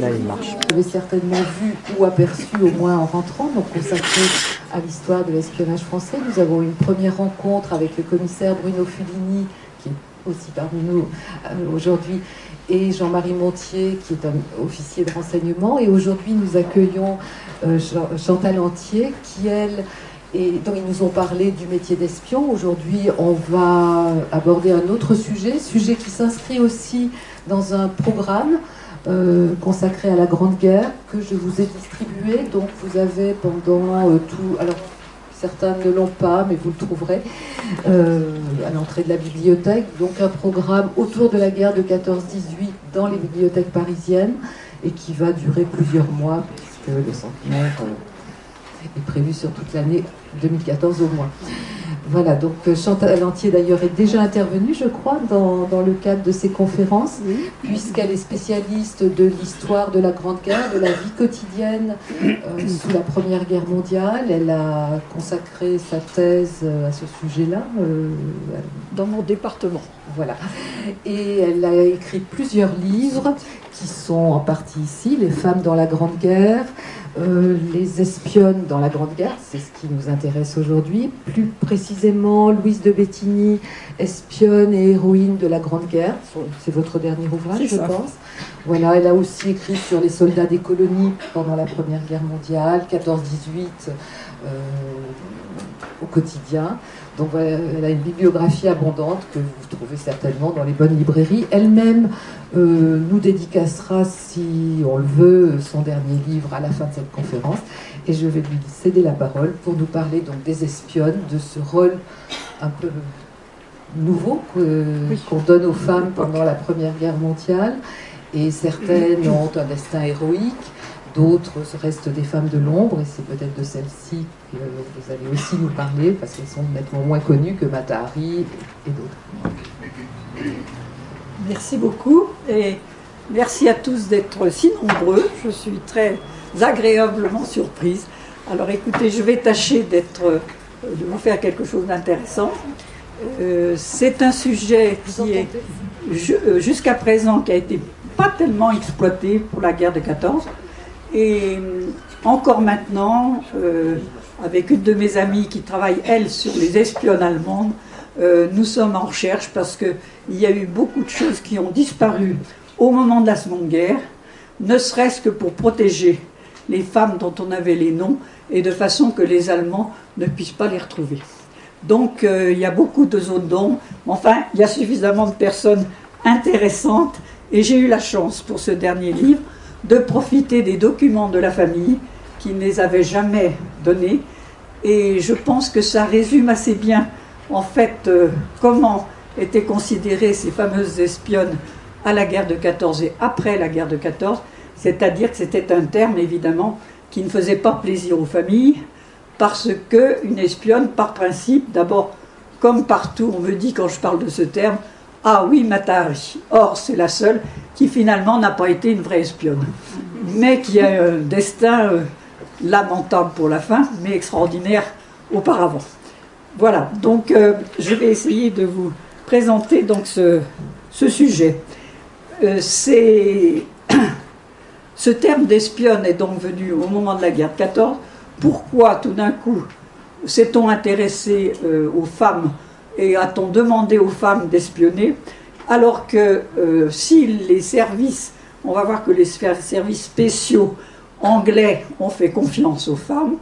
Là, il marche. Vous avez certainement vu ou aperçu au moins en rentrant, donc consacré à l'histoire de l'espionnage français. Nous avons une première rencontre avec le commissaire Bruno Fulini, qui est aussi parmi nous euh, aujourd'hui, et Jean-Marie Montier, qui est un officier de renseignement. Et aujourd'hui, nous accueillons euh, Chantal Antier, qui, elle, et dont ils nous ont parlé du métier d'espion. Aujourd'hui, on va aborder un autre sujet, sujet qui s'inscrit aussi dans un programme euh, consacré à la Grande Guerre que je vous ai distribué. Donc vous avez pendant euh, tout... Alors certains ne l'ont pas, mais vous le trouverez euh, à l'entrée de la bibliothèque. Donc un programme autour de la guerre de 14-18 dans les bibliothèques parisiennes et qui va durer plusieurs mois puisque le centenaire est prévu sur toute l'année 2014 au moins. Voilà, donc euh, Chantal Lantier d'ailleurs est déjà intervenue, je crois, dans, le cadre de ces conférences, puisqu'elle est spécialiste de l'histoire de la Grande Guerre, de la vie quotidienne euh, sous la Première Guerre mondiale. Elle a consacré sa thèse euh, à ce sujet-là. dans mon département. Voilà. Et elle a écrit plusieurs livres qui sont en partie ici, Les femmes dans la Grande Guerre, euh, les espionnes dans la Grande Guerre, c'est ce qui nous intéresse aujourd'hui. Plus précisément, Louise de Bettigny, espionne et héroïne de la Grande Guerre. C'est votre dernier ouvrage, je pense. Voilà, elle a aussi écrit sur les soldats des colonies pendant la Première Guerre mondiale, 14-18 euh, au quotidien. Donc elle a une bibliographie abondante que vous trouvez certainement dans les bonnes librairies. Elle-même euh, nous dédicacera, si on le veut, son dernier livre à la fin de cette conférence. Et je vais lui céder la parole pour nous parler donc des espionnes, de ce rôle un peu nouveau qu'on donne aux femmes pendant la Première Guerre mondiale. Et certaines ont un destin héroïque, D'autres restent des femmes de l'ombre, et c'est peut-être de celles-ci que vous allez aussi nous parler, parce qu'elles sont nettement moins connues que Matahari et, d'autres. Merci beaucoup, et merci à tous d'être si nombreux. Je suis très agréablement surprise. Alors écoutez, je vais tâcher d'être, euh, de vous faire quelque chose d'intéressant. Euh, c'est un sujet qui est euh, jusqu'à présent qui a été pas tellement exploité pour la guerre de 14 et encore maintenant, euh, avec une de mes amies qui travaille, elle, sur les espionnes allemandes, euh, nous sommes en recherche parce qu'il y a eu beaucoup de choses qui ont disparu au moment de la Seconde Guerre, ne serait-ce que pour protéger les femmes dont on avait les noms et de façon que les Allemands ne puissent pas les retrouver. Donc euh, il y a beaucoup de zones d'ombre, enfin il y a suffisamment de personnes intéressantes et j'ai eu la chance pour ce dernier livre de profiter des documents de la famille qui ne les avait jamais donnés. Et je pense que ça résume assez bien, en fait, euh, comment étaient considérées ces fameuses espionnes à la guerre de 14 et après la guerre de 14. C'est-à-dire que c'était un terme, évidemment, qui ne faisait pas plaisir aux familles, parce que une espionne, par principe, d'abord, comme partout, on me dit quand je parle de ce terme, ah oui, Matari. Or, c'est la seule qui finalement n'a pas été une vraie espionne, mais qui a un destin euh, lamentable pour la fin, mais extraordinaire auparavant. Voilà, donc euh, je vais essayer de vous présenter donc ce, sujet. Euh, ce terme d'espionne est donc venu au moment de la guerre de 14. Pourquoi tout d'un coup s'est-on intéressé aux femmes et a-t-on demandé aux femmes d'espionner alors que euh, si les services, on va voir que les services spéciaux anglais ont fait confiance aux femmes,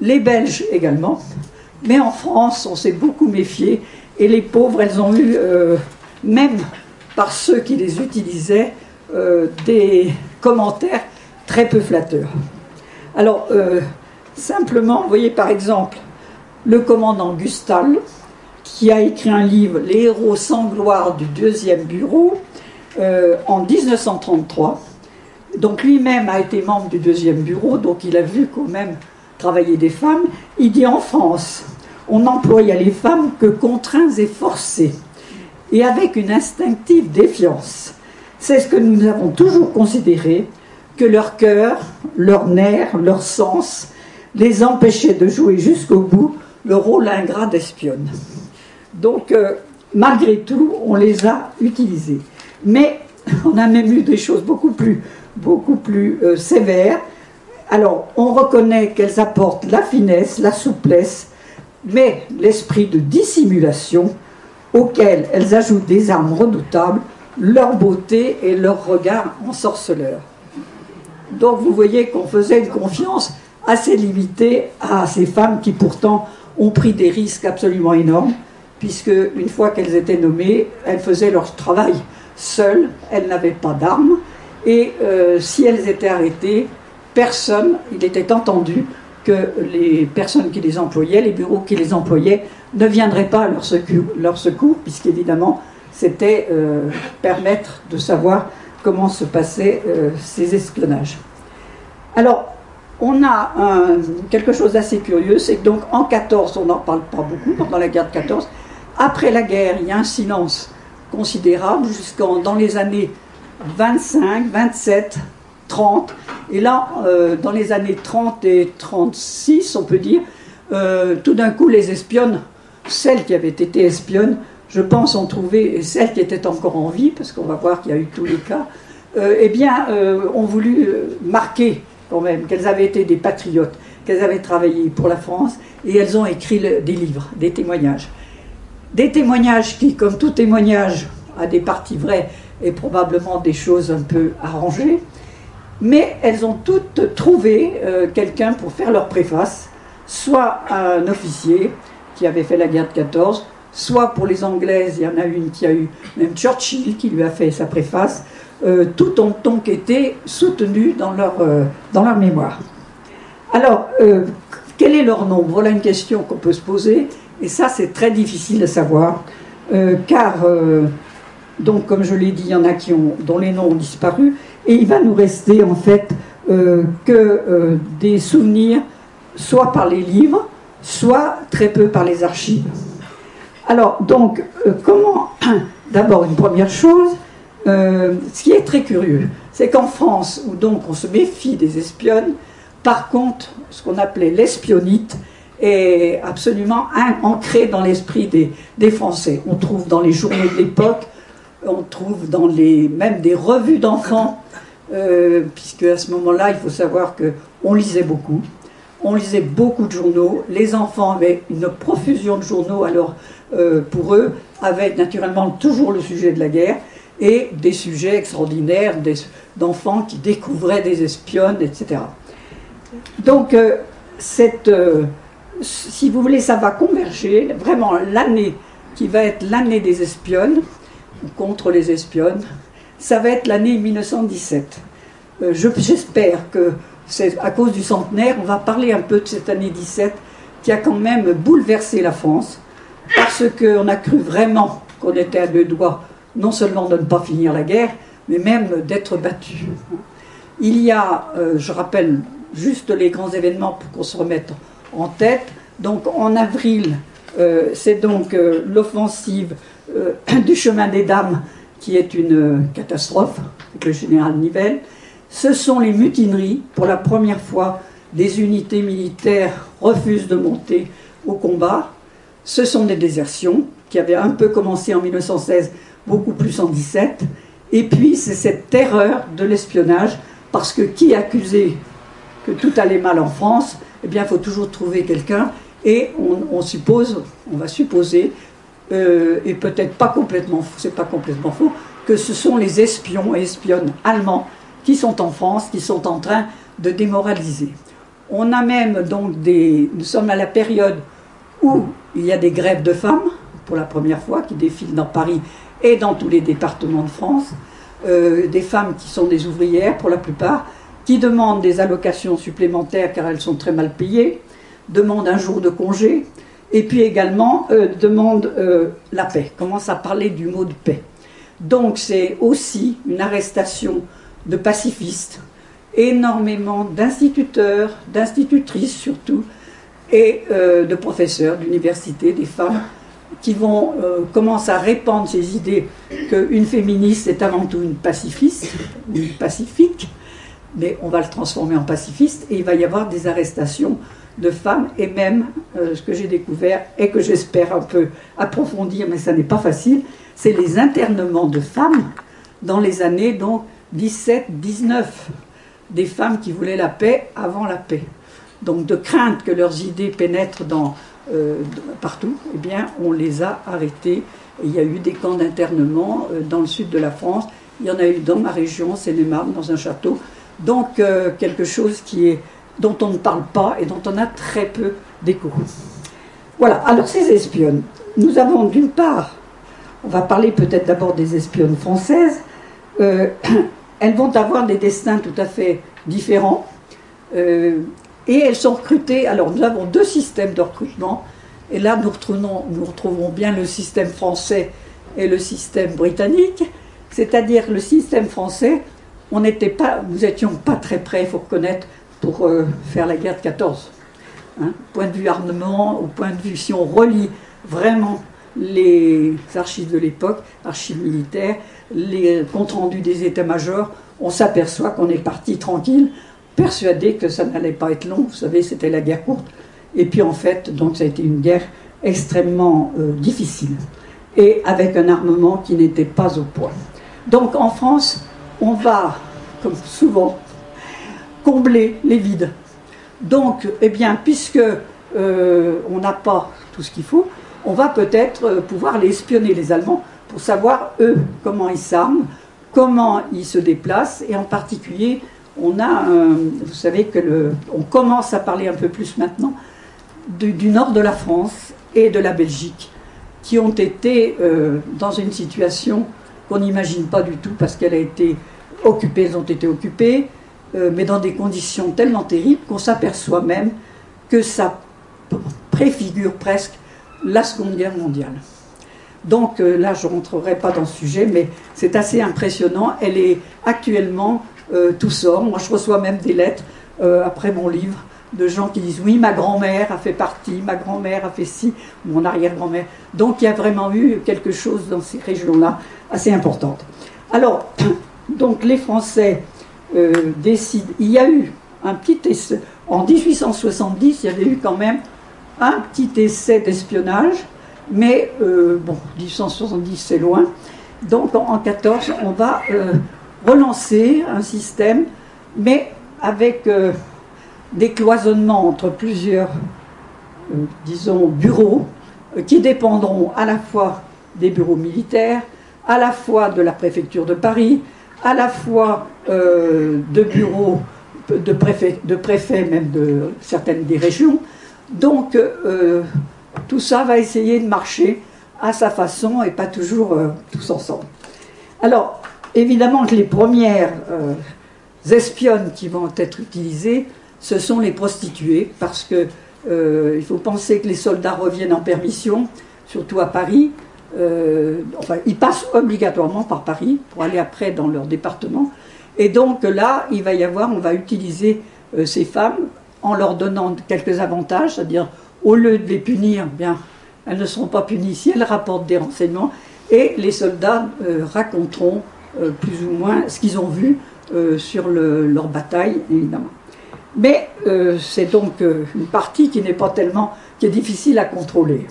les Belges également, mais en France, on s'est beaucoup méfié, et les pauvres, elles ont eu, euh, même par ceux qui les utilisaient, euh, des commentaires très peu flatteurs. Alors, simplement, vous voyez par exemple le commandant Gustal, qui a écrit un livre, Les héros sans gloire du deuxième bureau, euh, en 1933. Donc lui-même a été membre du deuxième bureau, donc il a vu quand même travailler des femmes. Il dit en France, on n'employa les femmes que contraints et forcés, et avec une instinctive défiance. C'est ce que nous avons toujours considéré, que leur cœur, leur nerf, leur sens les empêchaient de jouer jusqu'au bout le rôle ingrat d'espionne. Donc, euh, malgré tout, on les a utilisés. Mais on a même eu des choses beaucoup plus, euh, sévères. Alors, on reconnaît qu'elles apportent la finesse, la souplesse, mais l'esprit de dissimulation auquel elles ajoutent des armes redoutables, leur beauté et leur regard ensorceleur. Donc vous voyez qu'on faisait une confiance assez limitée à ces femmes qui pourtant ont pris des risques absolument énormes, puisque une fois qu'elles étaient nommées, elles faisaient leur travail seules, elles n'avaient pas d'armes, et euh, si elles étaient arrêtées, personne, il était entendu que les personnes qui les employaient, les bureaux qui les employaient, ne viendraient pas à leur secours, leur secours puisqu'évidemment, c'était euh, permettre de savoir comment se passaient euh, ces espionnages. Alors, on a quelque chose d'assez curieux, c'est que donc en 14, on n'en parle pas beaucoup, pendant la guerre de 14, après la guerre, il y a un silence considérable jusqu'en dans les années 25, 27, 30. Et là, euh, dans les années 30 et 36, on peut dire, euh, tout d'un coup, les espionnes, celles qui avaient été espionnes, je pense, ont trouvé, et celles qui étaient encore en vie, parce qu'on va voir qu'il y a eu tous les cas, euh, eh bien, ont voulu marquer quand même qu'elles avaient été des patriotes, qu'elles avaient travaillé pour la France, et elles ont écrit des livres, des témoignages. Des témoignages qui, comme tout témoignage, a des parties vraies et probablement des choses un peu arrangées, mais elles ont toutes trouvé euh, quelqu'un pour faire leur préface, soit un officier qui avait fait la guerre de 14, soit pour les Anglaises, il y en a une qui a eu, même Churchill qui lui a fait sa préface, euh, tout ont donc été soutenus dans leur, euh, dans leur mémoire. Alors, quel est leur nombre? Voilà une question qu'on peut se poser. Et ça, c'est très difficile à savoir, euh, car, euh, donc, comme je l'ai dit, il y en a qui ont, dont les noms ont disparu, et il va nous rester en fait euh, que des souvenirs, soit par les livres, soit très peu par les archives. Alors, donc, comment D'abord, une première chose, ce qui est très curieux, c'est qu'en France, où donc on se méfie des espionnes, par contre, ce qu'on appelait l'espionnite, est absolument ancré dans l'esprit des, Français. On trouve dans les journaux de l'époque, on trouve dans les, même des revues d'enfants, euh, puisque à ce moment-là, il faut savoir qu'on lisait beaucoup. On lisait beaucoup de journaux. Les enfants avaient une profusion de journaux, alors euh, pour eux, avec naturellement toujours le sujet de la guerre et des sujets extraordinaires d'enfants qui découvraient des espionnes, etc. Donc, euh, cette si vous voulez, ça va converger. Vraiment, l'année qui va être l'année des espionnes, contre les espionnes, ça va être l'année 1917. Euh, j'espère que c'est à cause du centenaire, on va parler un peu de cette année 17 qui a quand même bouleversé la France, parce qu'on a cru vraiment qu'on était à deux doigts, non seulement de ne pas finir la guerre, mais même d'être battu. Il y a, euh, je rappelle juste les grands événements pour qu'on se remette en tête. Donc en avril, euh, c'est donc euh, l'offensive euh, du chemin des dames qui est une catastrophe avec le général Nivelle. Ce sont les mutineries. Pour la première fois, des unités militaires refusent de monter au combat. Ce sont des désertions qui avaient un peu commencé en 1916, beaucoup plus en 17. Et puis c'est cette terreur de l'espionnage, parce que qui accusait que tout allait mal en France eh bien, il faut toujours trouver quelqu'un. Et on, suppose, on va supposer, euh, et peut-être pas complètement, c'est pas complètement faux, que ce sont les espions et espionnes allemands qui sont en France, qui sont en train de démoraliser. On a même donc des, nous sommes à la période où il y a des grèves de femmes pour la première fois qui défilent dans Paris et dans tous les départements de France, euh, des femmes qui sont des ouvrières pour la plupart, qui demandent des allocations supplémentaires car elles sont très mal payées, demandent un jour de congé, et puis également euh, demandent euh, la paix, commencent à parler du mot de paix. Donc c'est aussi une arrestation de pacifistes, énormément d'instituteurs, d'institutrices surtout, et euh, de professeurs d'université, des femmes qui vont commencer à répandre ces idées qu'une féministe est avant tout une pacifiste, une pacifique, mais on va le transformer en pacifiste et il va y avoir des arrestations de femmes et même euh, ce que j'ai découvert et que j'espère un peu approfondir, mais ça n'est pas facile, c'est les internements de femmes dans les années donc 17-19, des femmes qui voulaient la paix avant la paix. Donc de crainte que leurs idées pénètrent euh, partout, eh bien on les a arrêtées. il y a eu des camps d'internement euh, dans le sud de la France. Il y en a eu dans ma région, Seine-et-Marne, dans un château. Donc euh, quelque chose qui est, dont on ne parle pas et dont on a très peu d'écho. Voilà, alors ces espionnes, nous avons d'une part, on va parler peut-être d'abord des espionnes françaises, euh, elles vont avoir des destins tout à fait différents. Euh, et elles sont recrutées. Alors, nous avons deux systèmes de recrutement. Et là, nous retrouvons, nous retrouvons bien le système français et le système britannique. C'est-à-dire, le système français, on n'était pas, nous étions pas très prêts, il faut reconnaître, pour euh, faire la guerre de 14. Hein. point de vue armement, au point de vue, si on relie vraiment les archives de l'époque, archives militaires, les comptes rendus des états-majors, on s'aperçoit qu'on est parti tranquille, persuadé que ça n'allait pas être long. Vous savez, c'était la guerre courte. Et puis en fait, donc ça a été une guerre extrêmement euh, difficile et avec un armement qui n'était pas au point. Donc en France, on va, comme souvent, combler les vides. Donc, eh bien, puisque euh, on n'a pas tout ce qu'il faut, on va peut-être euh, pouvoir les espionner, les Allemands, pour savoir, eux, comment ils s'arment, comment ils se déplacent, et en particulier, on a, vous savez que le, on commence à parler un peu plus maintenant du, nord de la France et de la Belgique, qui ont été euh, dans une situation qu'on n'imagine pas du tout parce qu'elle a été occupée, elles ont été occupées, euh, mais dans des conditions tellement terribles qu'on s'aperçoit même que ça préfigure presque la Seconde Guerre mondiale. Donc euh, là, je ne rentrerai pas dans ce sujet, mais c'est assez impressionnant. Elle est actuellement, euh, tout sort. Moi, je reçois même des lettres après mon livre de gens qui disent oui, ma grand-mère a fait partie, ma grand-mère a fait ci, mon arrière-grand-mère. Donc il y a vraiment eu quelque chose dans ces régions-là assez importante. Alors, donc les Français décident. Il y a eu un petit essai. En 1870, il y avait eu quand même un petit essai d'espionnage, mais euh, bon, 1870 c'est loin. Donc en, 14, on va euh, relancer un système, mais avec euh, des cloisonnements entre plusieurs, disons, bureaux, qui dépendront à la fois des bureaux militaires, à la fois de la préfecture de Paris, à la fois de bureaux de préfets, de préfets même de certaines des régions, donc, euh, tout ça va essayer de marcher à sa façon et pas toujours euh, tous ensemble. Alors, évidemment que les premières euh, espionnes qui vont être utilisées, ce sont les prostituées, parce que il faut penser que les soldats reviennent en permission, surtout à Paris. enfin, ils passent obligatoirement par Paris pour aller après dans leur département. Et donc là, il va y avoir, on va utiliser ces femmes en leur donnant quelques avantages, c'est-à-dire au lieu de les punir, bien, elles ne seront pas punies si elles rapportent des renseignements, et les soldats euh, raconteront euh, plus ou moins ce qu'ils ont vu euh, sur leur bataille, évidemment. Mais c'est donc une partie qui n'est pas tellement, qui est difficile à contrôler.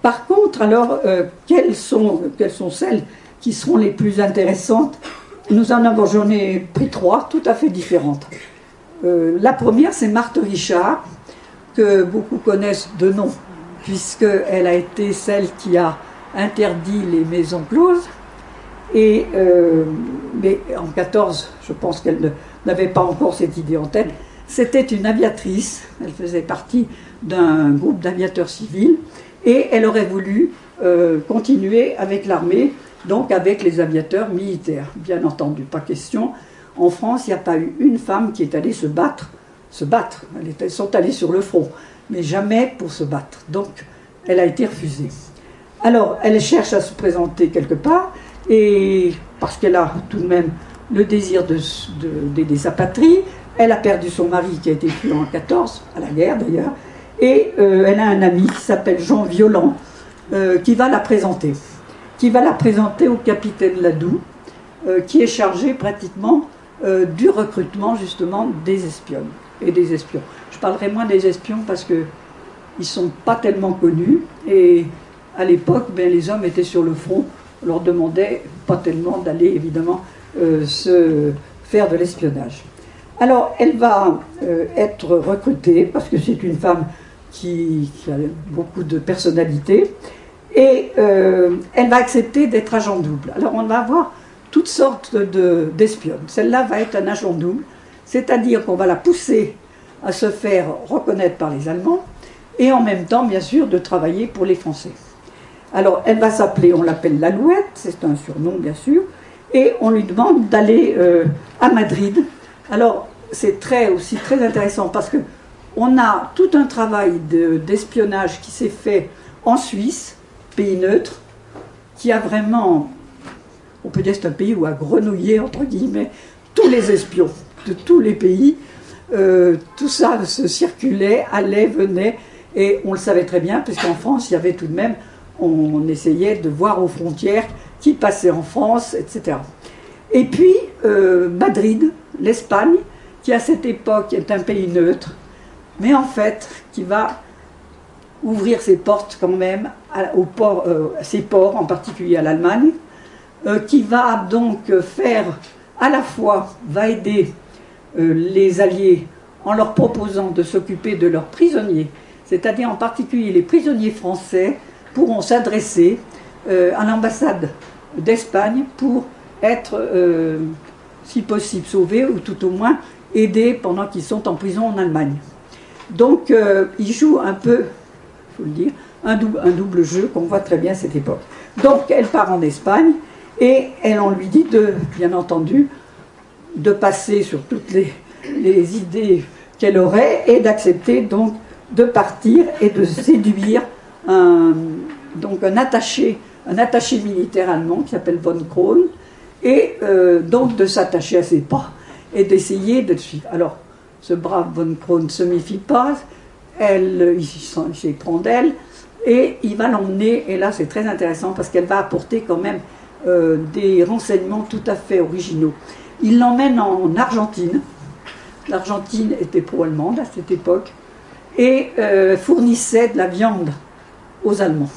Par contre, alors, quelles, sont, quelles sont celles qui seront les plus intéressantes? Nous en avons, j'en ai pris trois, tout à fait différentes. Euh, la première, c'est Marthe Richard, que beaucoup connaissent de nom, puisqu'elle a été celle qui a interdit les maisons closes. Et, euh, mais en 14, je pense qu'elle n'avait pas encore cette idée en tête. C'était une aviatrice, elle faisait partie d'un groupe d'aviateurs civils, et elle aurait voulu euh, continuer avec l'armée, donc avec les aviateurs militaires. Bien entendu, pas question en France, il n'y a pas eu une femme qui est allée se battre, se battre. Elles sont allées sur le front, mais jamais pour se battre. Donc, elle a été refusée. Alors, elle cherche à se présenter quelque part, et parce qu'elle a tout de même le désir d'aider de, sa patrie, elle a perdu son mari qui a été tué en 14, à la guerre d'ailleurs, et euh, elle a un ami qui s'appelle Jean Violent, euh, qui va la présenter. Qui va la présenter au capitaine Ladoux, euh, qui est chargé pratiquement du recrutement justement des espionnes et des espions. Je parlerai moins des espions parce que ils sont pas tellement connus et à l'époque, ben, les hommes étaient sur le front on leur demandait pas tellement d'aller évidemment se faire de l'espionnage. Alors, elle va être recrutée parce que c'est une femme qui, a beaucoup de personnalité et elle va accepter d'être agent double. Alors, on va avoir toutes sortes d'espionnes. Celle-là va être un agent double, c'est-à-dire qu'on va la pousser à se faire reconnaître par les Allemands et en même temps, bien sûr, de travailler pour les Français. Alors, elle va s'appeler, on l'appelle l'Alouette, c'est un surnom, bien sûr, et on lui demande d'aller euh, à Madrid. Alors, c'est très, aussi très intéressant parce que on a tout un travail d'espionnage qui s'est fait en Suisse, pays neutre, qui a vraiment on peut dire c'est un pays où a grenouillé, entre guillemets, tous les espions de tous les pays. Euh, tout ça se circulait, allait, venait, et on le savait très bien, puisqu'en France, il y avait tout de même, on essayait de voir aux frontières qui passait en France, etc. Et puis, euh, Madrid, l'Espagne, qui à cette époque est un pays neutre, mais en fait, qui va ouvrir ses portes quand même ports, euh, ses ports, en particulier à l'Allemagne, euh, qui va donc faire à la fois, va aider euh, les Alliés en leur proposant de s'occuper de leurs prisonniers, c'est-à-dire en particulier les prisonniers français pourront s'adresser à l'ambassade d'Espagne pour être, si possible, sauvés ou tout au moins aidés pendant qu'ils sont en prison en Allemagne. Donc il joue un peu, il faut le dire, un double, jeu qu'on voit très bien à cette époque. Donc elle part en Espagne et elle, on lui dit, bien entendu, de passer sur toutes les, idées qu'elle aurait et d'accepter donc de partir et de séduire un, donc un attaché, un attaché militaire allemand qui s'appelle von Krohn, et euh, donc de s'attacher à ses pas et d'essayer de le suivre. Alors, ce brave von Krohn ne se méfie pas, elle, il s'y prend d'elle, et il va l'emmener, et là c'est très intéressant parce qu'elle va apporter quand même euh, des renseignements tout à fait originaux. Il l'emmène en Argentine. L'Argentine était pro-allemande à cette époque et euh, fournissait de la viande aux Allemands.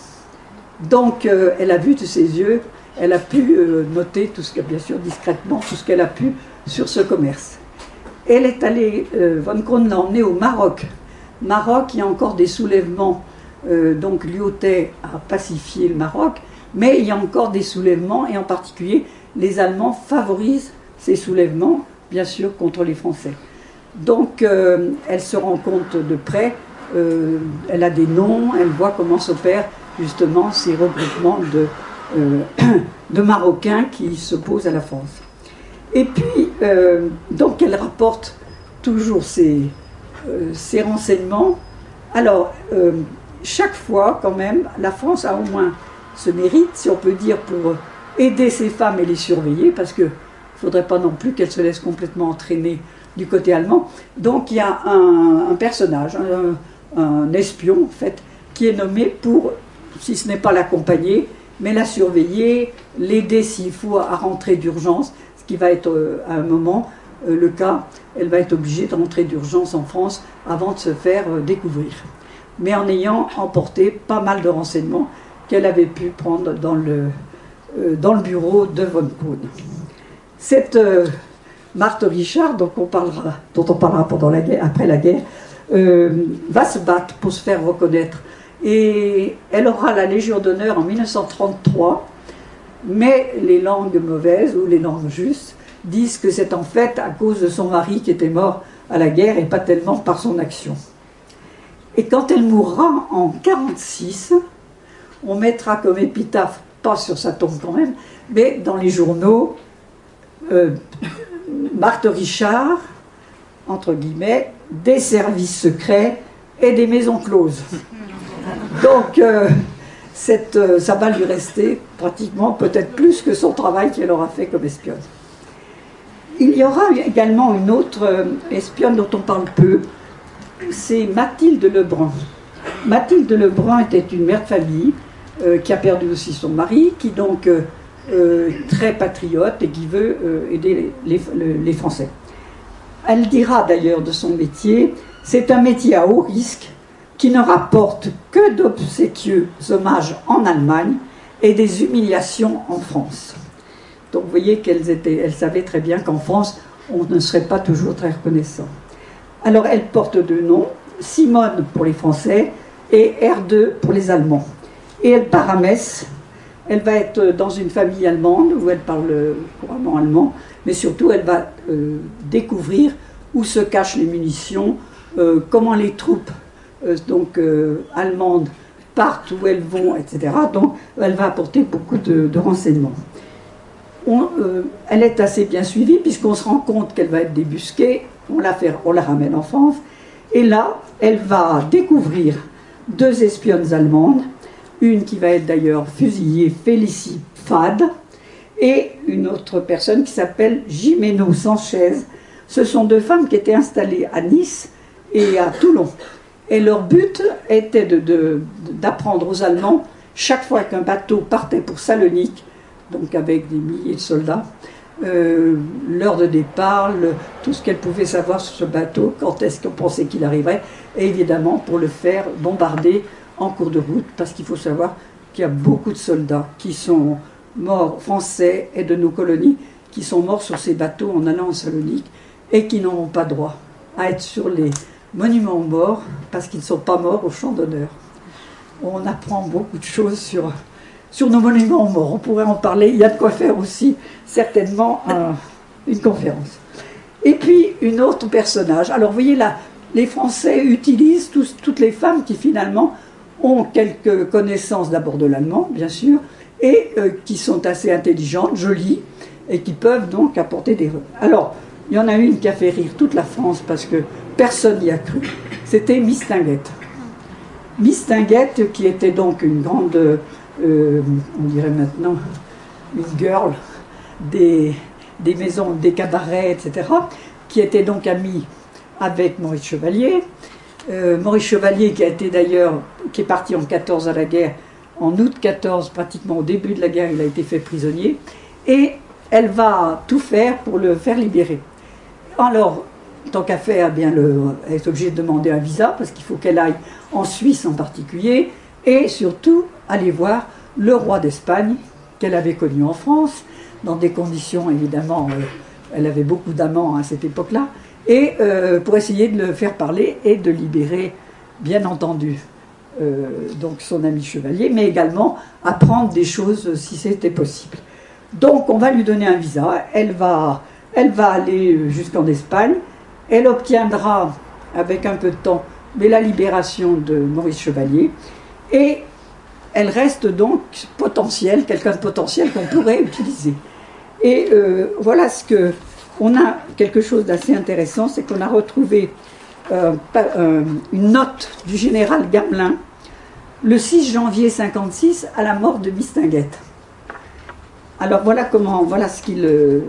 Donc euh, elle a vu de ses yeux, elle a pu noter tout ce que, bien sûr discrètement, tout ce qu'elle a pu sur ce commerce. Elle est allée, Von Kron l'a emmenée au Maroc. Maroc, il y a encore des soulèvements, donc Lyotet a pacifié le Maroc, mais il y a encore des soulèvements, et en particulier, les Allemands favorisent ces soulèvements, bien sûr, contre les Français. Donc, euh, elle se rend compte de près, euh, elle a des noms, elle voit comment s'opèrent justement ces regroupements de, euh, de Marocains qui s'opposent à la France. Et puis, donc, elle rapporte toujours ces, ces renseignements. Alors, chaque fois, quand même, la France a au moins ce mérite, si on peut dire, pour aider ces femmes et les surveiller, parce qu'il ne faudrait pas non plus qu'elles se laissent complètement entraîner du côté allemand. Donc il y a un, personnage, un, espion en fait, qui est nommé pour, si ce n'est pas l'accompagner, mais la surveiller, l'aider s'il faut à rentrer d'urgence, ce qui va être euh, à un moment euh, le cas, elle va être obligée de rentrer d'urgence en France avant de se faire euh, découvrir. Mais en ayant emporté pas mal de renseignements qu'elle avait pu prendre dans le, dans le bureau de Von Kuhn. Cette Marthe Richard, dont on parlera, dont on parlera pendant la guerre, après la guerre, va se battre pour se faire reconnaître. Et elle aura la Légion d'honneur en 1933, mais les langues mauvaises ou les langues justes disent que c'est en fait à cause de son mari qui était mort à la guerre et pas tellement par son action. Et quand elle mourra en 1946, on mettra comme épitaphe, pas sur sa tombe quand même, mais dans les journaux, euh, Marthe Richard, entre guillemets, des services secrets et des maisons closes. Donc, euh, euh, ça va lui rester pratiquement peut-être plus que son travail qu'elle aura fait comme espionne. Il y aura également une autre espionne dont on parle peu, c'est Mathilde Lebrun. Mathilde Lebrun était une mère de famille euh, qui a perdu aussi son mari, qui donc euh, euh, très patriote et qui veut aider les, Français. Elle dira d'ailleurs de son métier, c'est un métier à haut risque qui ne rapporte que d'obséquieux hommages en Allemagne et des humiliations en France. Donc vous voyez qu'elles étaient, elles savaient très bien qu'en France, on ne serait pas toujours très reconnaissant. Alors elle porte deux noms, Simone pour les Français et R2 pour les Allemands. Et elle part à Metz. Elle va être dans une famille allemande où elle parle couramment allemand, mais surtout elle va euh, découvrir où se cachent les munitions, euh, comment les troupes donc allemandes partent, où elles vont, etc. Donc elle va apporter beaucoup de, renseignements. elle est assez bien suivie puisqu'on se rend compte qu'elle va être débusquée, on la, fait, on la ramène en France, et là, elle va découvrir deux espionnes allemandes, une qui va être d'ailleurs fusillée, Félicie Fade, et une autre personne qui s'appelle Jimeno Sanchez. Ce sont deux femmes qui étaient installées à Nice et à Toulon. Et leur but était d'apprendre aux Allemands, chaque fois qu'un bateau partait pour Salonique, donc avec des milliers de soldats, euh, l'heure de départ, tout ce qu'elle pouvait savoir sur ce bateau, quand est-ce qu'on pensait qu'il arriverait, et évidemment pour le faire bombarder en cours de route, parce qu'il faut savoir qu'il y a beaucoup de soldats qui sont morts, français et de nos colonies, qui sont morts sur ces bateaux en allant en Salonique et qui n'auront pas droit à être sur les monuments morts parce qu'ils ne sont pas morts au champ d'honneur. On apprend beaucoup de choses sur, nos monuments morts. On pourrait en parler. Il y a de quoi faire aussi, certainement, une conférence. Et puis, une autre personnage. Alors, vous voyez là, les Français utilisent toutes les femmes qui finalement ont quelques connaissances d'abord de l'allemand, bien sûr, et euh, qui sont assez intelligentes, jolies, et qui peuvent donc apporter des... Alors, il y en a une qui a fait rire toute la France parce que personne n'y a cru. C'était Miss Tinguette. Miss Tinguette, qui était donc une grande, euh, on dirait maintenant, une girl des, maisons, des cabarets, etc., qui était donc amie avec Maurice Chevalier. Euh, Maurice Chevalier, qui qui est parti en 14 à la guerre, en août 14, pratiquement au début de la guerre, il a été fait prisonnier, et elle va tout faire pour le faire libérer. Alors, tant qu'à faire, bien le, elle est obligée de demander un visa, parce qu'il faut qu'elle aille en Suisse en particulier, et surtout aller voir le roi d'Espagne, qu'elle avait connu en France, dans des conditions évidemment, euh, elle avait beaucoup d'amants à cette époque-là, et euh, pour essayer de le faire parler et de libérer, bien entendu, euh, donc son ami chevalier, mais également apprendre des choses si c'était possible. Donc on va lui donner un visa, elle va, elle va aller jusqu'en Espagne, elle obtiendra, avec un peu de temps, la libération de Maurice Chevalier, et elle reste donc potentielle, quelqu'un de potentiel qu'on pourrait utiliser. Et euh, voilà ce que on a quelque chose d'assez intéressant, c'est qu'on a retrouvé euh, euh, une note du général Gamelin le 6 janvier 56 à la mort de Mistinguette. Alors voilà comment, voilà ce qu'il euh,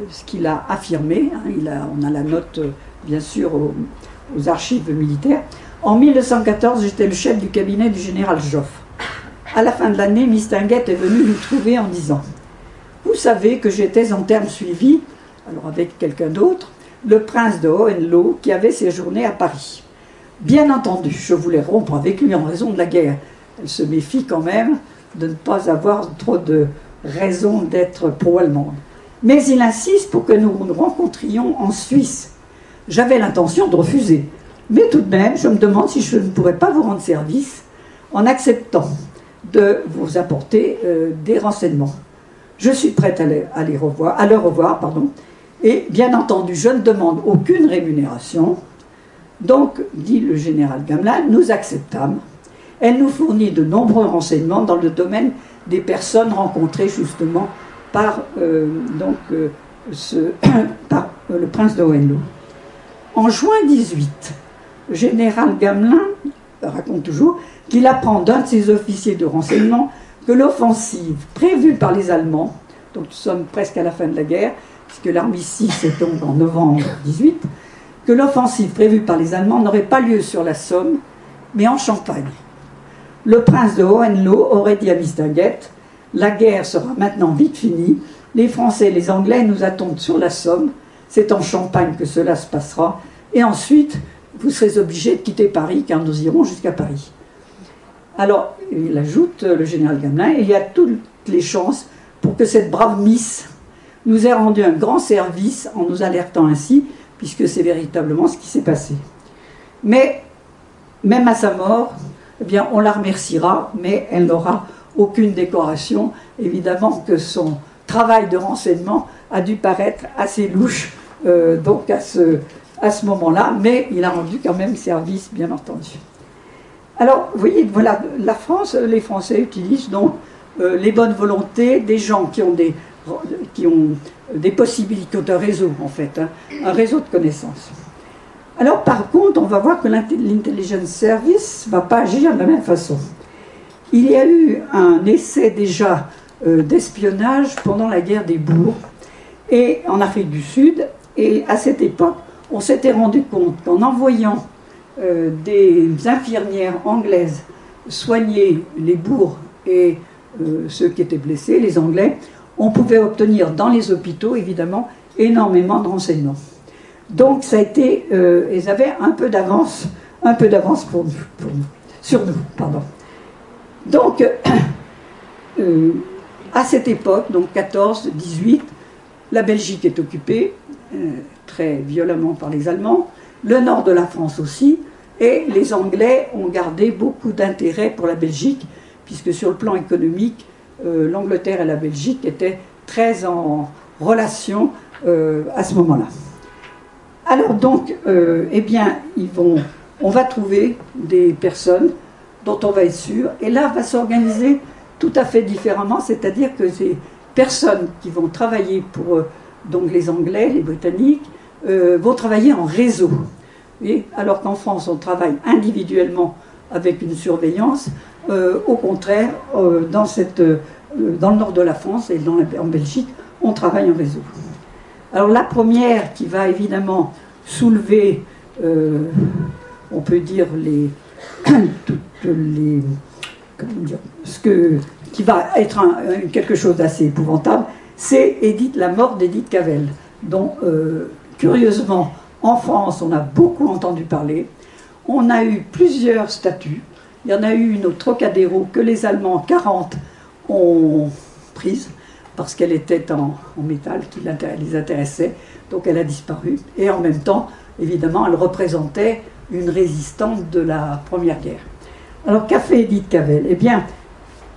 a affirmé. Hein. on a la note, bien sûr, aux, archives militaires. En 1914, j'étais le chef du cabinet du général Joffre. À la fin de l'année, Mistinguette est venu nous trouver en disant Vous savez que j'étais en termes suivis alors avec quelqu'un d'autre, le prince de Hohenlohe qui avait séjourné à Paris. Bien entendu, je voulais rompre avec lui en raison de la guerre. Elle se méfie quand même de ne pas avoir trop de raisons d'être pro-allemande. Mais il insiste pour que nous nous rencontrions en Suisse. J'avais l'intention de refuser. Mais tout de même, je me demande si je ne pourrais pas vous rendre service en acceptant de vous apporter euh, des renseignements. Je suis prête à, les, à les revoir, à le revoir, pardon, et bien entendu, je ne demande aucune rémunération. Donc, dit le général Gamelin, nous acceptâmes. Elle nous fournit de nombreux renseignements dans le domaine des personnes rencontrées justement par, euh, euh, euh, le prince de Hohenlohe. En juin 18, le général Gamelin raconte toujours qu'il apprend d'un de ses officiers de renseignement que l'offensive prévue par les Allemands, donc nous sommes presque à la fin de la guerre, puisque l'armistice est donc en novembre 18, que l'offensive prévue par les Allemands n'aurait pas lieu sur la Somme, mais en Champagne. Le prince de Hohenlohe aurait dit à Mistinguett La guerre sera maintenant vite finie, les Français et les Anglais nous attendent sur la Somme, c'est en Champagne que cela se passera, et ensuite vous serez obligés de quitter Paris car nous irons jusqu'à Paris. Alors, il ajoute, le général Gamelin, il y a tout, les chances pour que cette brave Miss nous ait rendu un grand service en nous alertant ainsi, puisque c'est véritablement ce qui s'est passé. Mais même à sa mort, eh on la remerciera, mais elle n'aura aucune décoration. Évidemment que son travail de renseignement a dû paraître assez louche euh, donc à ce, moment-là, mais il a rendu quand même service, bien entendu. Alors, vous voyez, voilà, la France, les Français utilisent donc euh, les bonnes volontés des gens qui ont des, qui ont possibilités, un réseau en fait, hein, un réseau de connaissances. Alors, par contre, on va voir que l'intelligence service ne va pas agir de la même façon. Il y a eu un essai déjà euh, d'espionnage pendant la guerre des bourgs et en Afrique du Sud. Et à cette époque, on s'était rendu compte qu'en envoyant euh, des infirmières anglaises soigner les bourgs et euh, ceux qui étaient blessés, les Anglais, on pouvait obtenir dans les hôpitaux, évidemment, énormément de renseignements. Donc, ça a été, ils avaient un peu d'avance, un peu d'avance pour sur nous, pardon. Donc, euh, à cette époque, donc 14, 18, la Belgique est occupée euh, très violemment par les Allemands, le nord de la France aussi, et les Anglais ont gardé beaucoup d'intérêt pour la Belgique, puisque sur le plan économique, euh, l'Angleterre et la Belgique étaient très en relation à ce moment-là. Alors donc, eh bien, on va trouver des personnes dont on va être sûr. Et là, va s'organiser tout à fait différemment, c'est-à-dire que ces personnes qui vont travailler pour euh, donc les Anglais, les Britanniques, euh, vont travailler en réseau. Alors qu'en France, on travaille individuellement avec une surveillance, euh, au contraire, dans, le nord de la France et en Belgique, on travaille en réseau. Alors la première qui va évidemment soulever, on peut dire, les, toutes les, ce que, qui va être quelque chose d'assez épouvantable, c'est la mort d'Edith Cavell, dont euh, curieusement en France on a beaucoup entendu parler. On a eu plusieurs statues. Il y en a eu une au Trocadéro que les Allemands 40 ont prise parce qu'elle était en, métal qui les intéressait, donc elle a disparu. Et en même temps, évidemment, elle représentait une résistante de la Première Guerre. Alors qu'a fait Edith Cavell? Eh bien,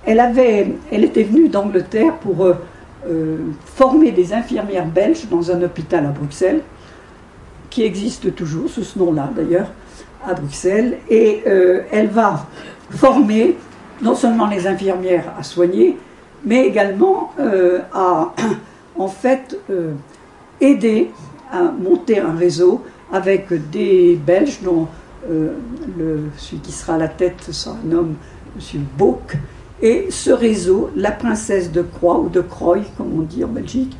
elle, avait, elle était venue d'Angleterre pour euh, euh, former des infirmières belges dans un hôpital à Bruxelles, qui existe toujours sous ce nom-là d'ailleurs, à Bruxelles, et euh, elle va former non seulement les infirmières à soigner, mais également à en fait aider à monter un réseau avec des Belges dont euh, celui qui sera à la tête sera un homme, M. Bauck, et ce réseau, la princesse de Croix, ou de Croix, comme on dit en Belgique,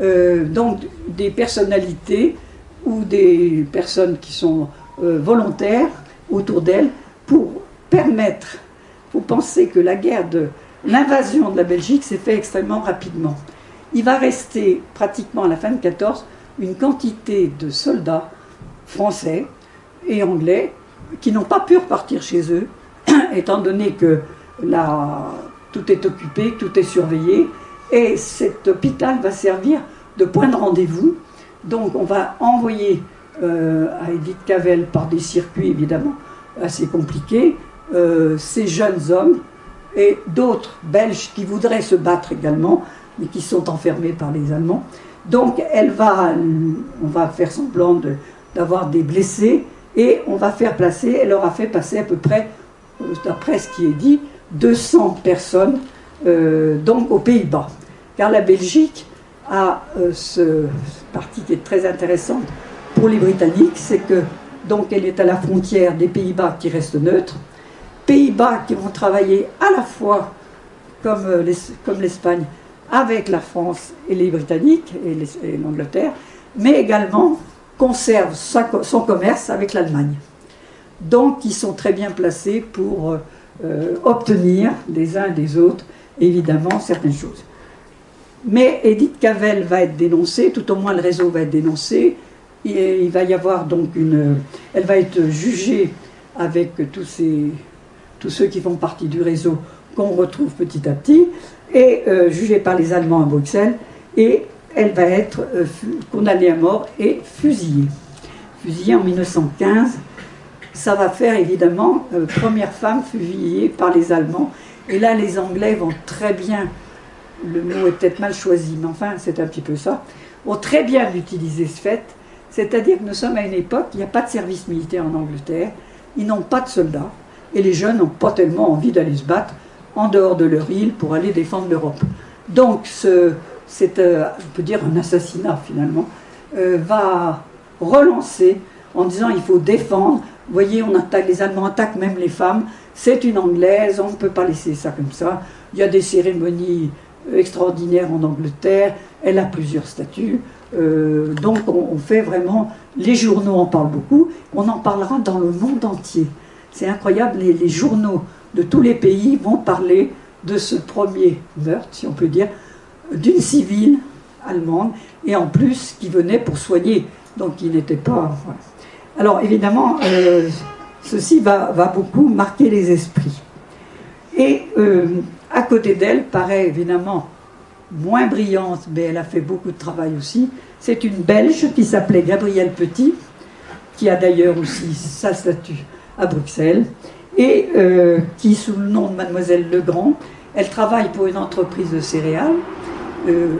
euh, donc des personnalités ou des personnes qui sont euh, volontaires autour d'elle pour permettre, vous pensez que la guerre de l'invasion de la Belgique s'est faite extrêmement rapidement. Il va rester pratiquement à la fin de 14 une quantité de soldats français et anglais qui n'ont pas pu repartir chez eux, étant donné que tout est occupé, tout est surveillé, et cet hôpital va servir de point de rendez-vous. Donc on va envoyer euh, à Edith Cavell par des circuits évidemment assez compliqués euh, ces jeunes hommes et d'autres Belges qui voudraient se battre également, mais qui sont enfermés par les Allemands. Donc elle va, on va faire semblant d'avoir des blessés et on va faire placer, elle aura fait passer à peu près, d'après ce qui est dit, 200 personnes euh, donc aux Pays-Bas. Car la Belgique a euh, ce partie qui est très intéressante pour les Britanniques, c'est que donc elle est à la frontière des Pays-Bas qui restent neutres, Pays-Bas qui vont travailler à la fois comme, comme l'Espagne avec la France et les Britanniques et l'Angleterre, mais également conserve son commerce avec l'Allemagne. Donc ils sont très bien placés pour euh, obtenir des uns et des autres, évidemment, certaines choses. Mais Edith Cavell va être dénoncée, tout au moins le réseau va être dénoncé. Il va y avoir donc une. Elle va être jugée avec tous, ces, tous ceux qui font partie du réseau qu'on retrouve petit à petit, est jugée par les Allemands à Bruxelles et elle va être condamnée à mort et fusillée. Fusillée en 1915 ça va faire évidemment euh, première femme fusillée par les Allemands. Et là, les Anglais vont très bien, le mot est peut-être mal choisi, mais enfin, c'est un petit peu ça, vont très bien utiliser ce fait. C'est-à-dire que nous sommes à une époque, il n'y a pas de service militaire en Angleterre, ils n'ont pas de soldats, et les jeunes n'ont pas tellement envie d'aller se battre en dehors de leur île pour aller défendre l'Europe. Donc, c'est, euh, on peut dire, un assassinat finalement, euh, va relancer en disant il faut défendre vous voyez, on attaque, les Allemands attaquent même les femmes. C'est une Anglaise, on ne peut pas laisser ça comme ça. Il y a des cérémonies extraordinaires en Angleterre. Elle a plusieurs statuts. Euh, donc on, fait vraiment, les journaux en parlent beaucoup, on en parlera dans le monde entier. C'est incroyable, les, journaux de tous les pays vont parler de ce premier meurtre, si on peut dire, d'une civile allemande, et en plus qui venait pour soigner, donc qui n'était pas... Alors évidemment, euh, ceci va, beaucoup marquer les esprits. Et euh, à côté d'elle, paraît évidemment moins brillante, mais elle a fait beaucoup de travail aussi, c'est une Belge qui s'appelait Gabrielle Petit, qui a d'ailleurs aussi sa statue à Bruxelles, et euh, qui, sous le nom de Mademoiselle Legrand, elle travaille pour une entreprise de céréales,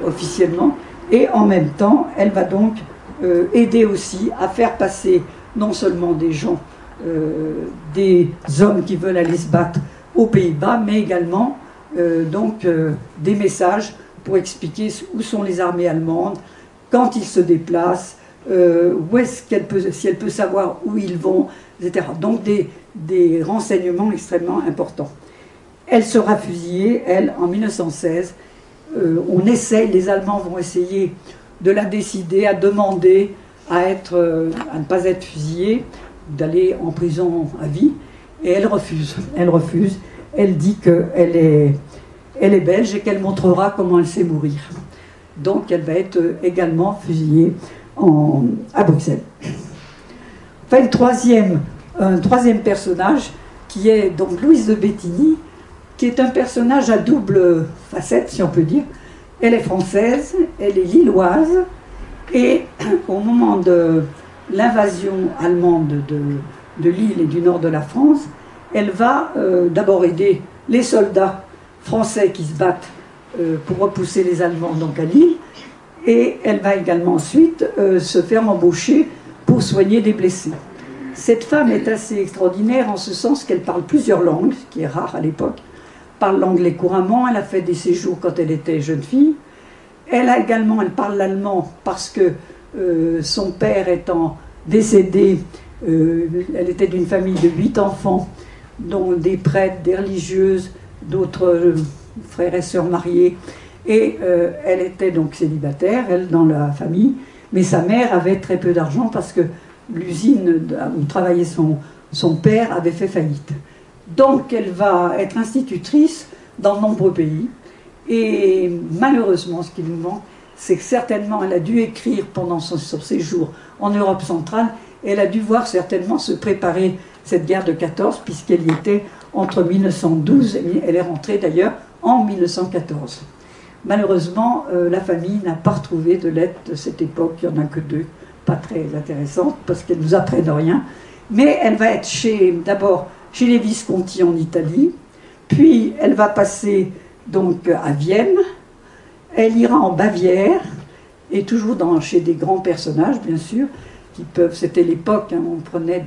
officiellement, et en même temps, elle va donc aider aussi à faire passer non seulement des gens, euh, des hommes qui veulent aller se battre aux Pays-Bas, mais également euh, donc euh, des messages pour expliquer où sont les armées allemandes, quand ils se déplacent, où est-ce qu'elle peut, si elle peut savoir où ils vont, Donc des, renseignements extrêmement importants. Elle sera fusillée, elle, en 1916. on essaye, les Allemands vont essayer de la décider, à demander à, être, euh, à ne pas être fusillée, d'aller en prison à vie. Et elle refuse. Elle refuse. Elle dit qu'elle est, elle est belge et qu'elle montrera comment elle sait mourir. Donc elle va être également fusillée à Bruxelles. Enfin, un troisième personnage qui est donc Louise de Bettigny, qui est un personnage à double facette, si on peut dire. Elle est française, elle est lilloise, et au moment de l'invasion allemande de, l'île et du nord de la France, elle va euh, d'abord aider les soldats français qui se battent euh, pour repousser les Allemands donc à Lille, et elle va également ensuite euh, se faire embaucher pour soigner des blessés. Cette femme est assez extraordinaire en ce sens qu'elle parle plusieurs langues, ce qui est rare à l'époque. Parle l'anglais couramment, elle a fait des séjours quand elle était jeune fille, elle a également, elle parle l'allemand parce que euh, son père étant décédé, euh, elle était d'une famille de huit enfants, dont des prêtres, des religieuses, d'autres euh, frères et sœurs mariés. Et elle était donc célibataire, elle, dans la famille. Mais sa mère avait très peu d'argent parce que l'usine où travaillait son, son père avait fait faillite. Donc elle va être institutrice dans de nombreux pays. Et malheureusement, ce qui nous manque, c'est que certainement elle a dû écrire pendant son, séjour en Europe centrale, elle a dû voir certainement se préparer cette guerre de 14, puisqu'elle y était entre 1912 et elle est rentrée d'ailleurs en 1914. Malheureusement, euh, la famille n'a pas retrouvé de lettres de cette époque, il n'y en a que deux, pas très intéressantes, parce qu'elles nous apprennent rien. Mais elle va être chez, d'abord chez les Visconti en Italie, puis elle va passer donc à Vienne. Elle ira en Bavière, et toujours dans, chez des grands personnages, bien sûr, qui peuvent. C'était l'époque, hein, on prenait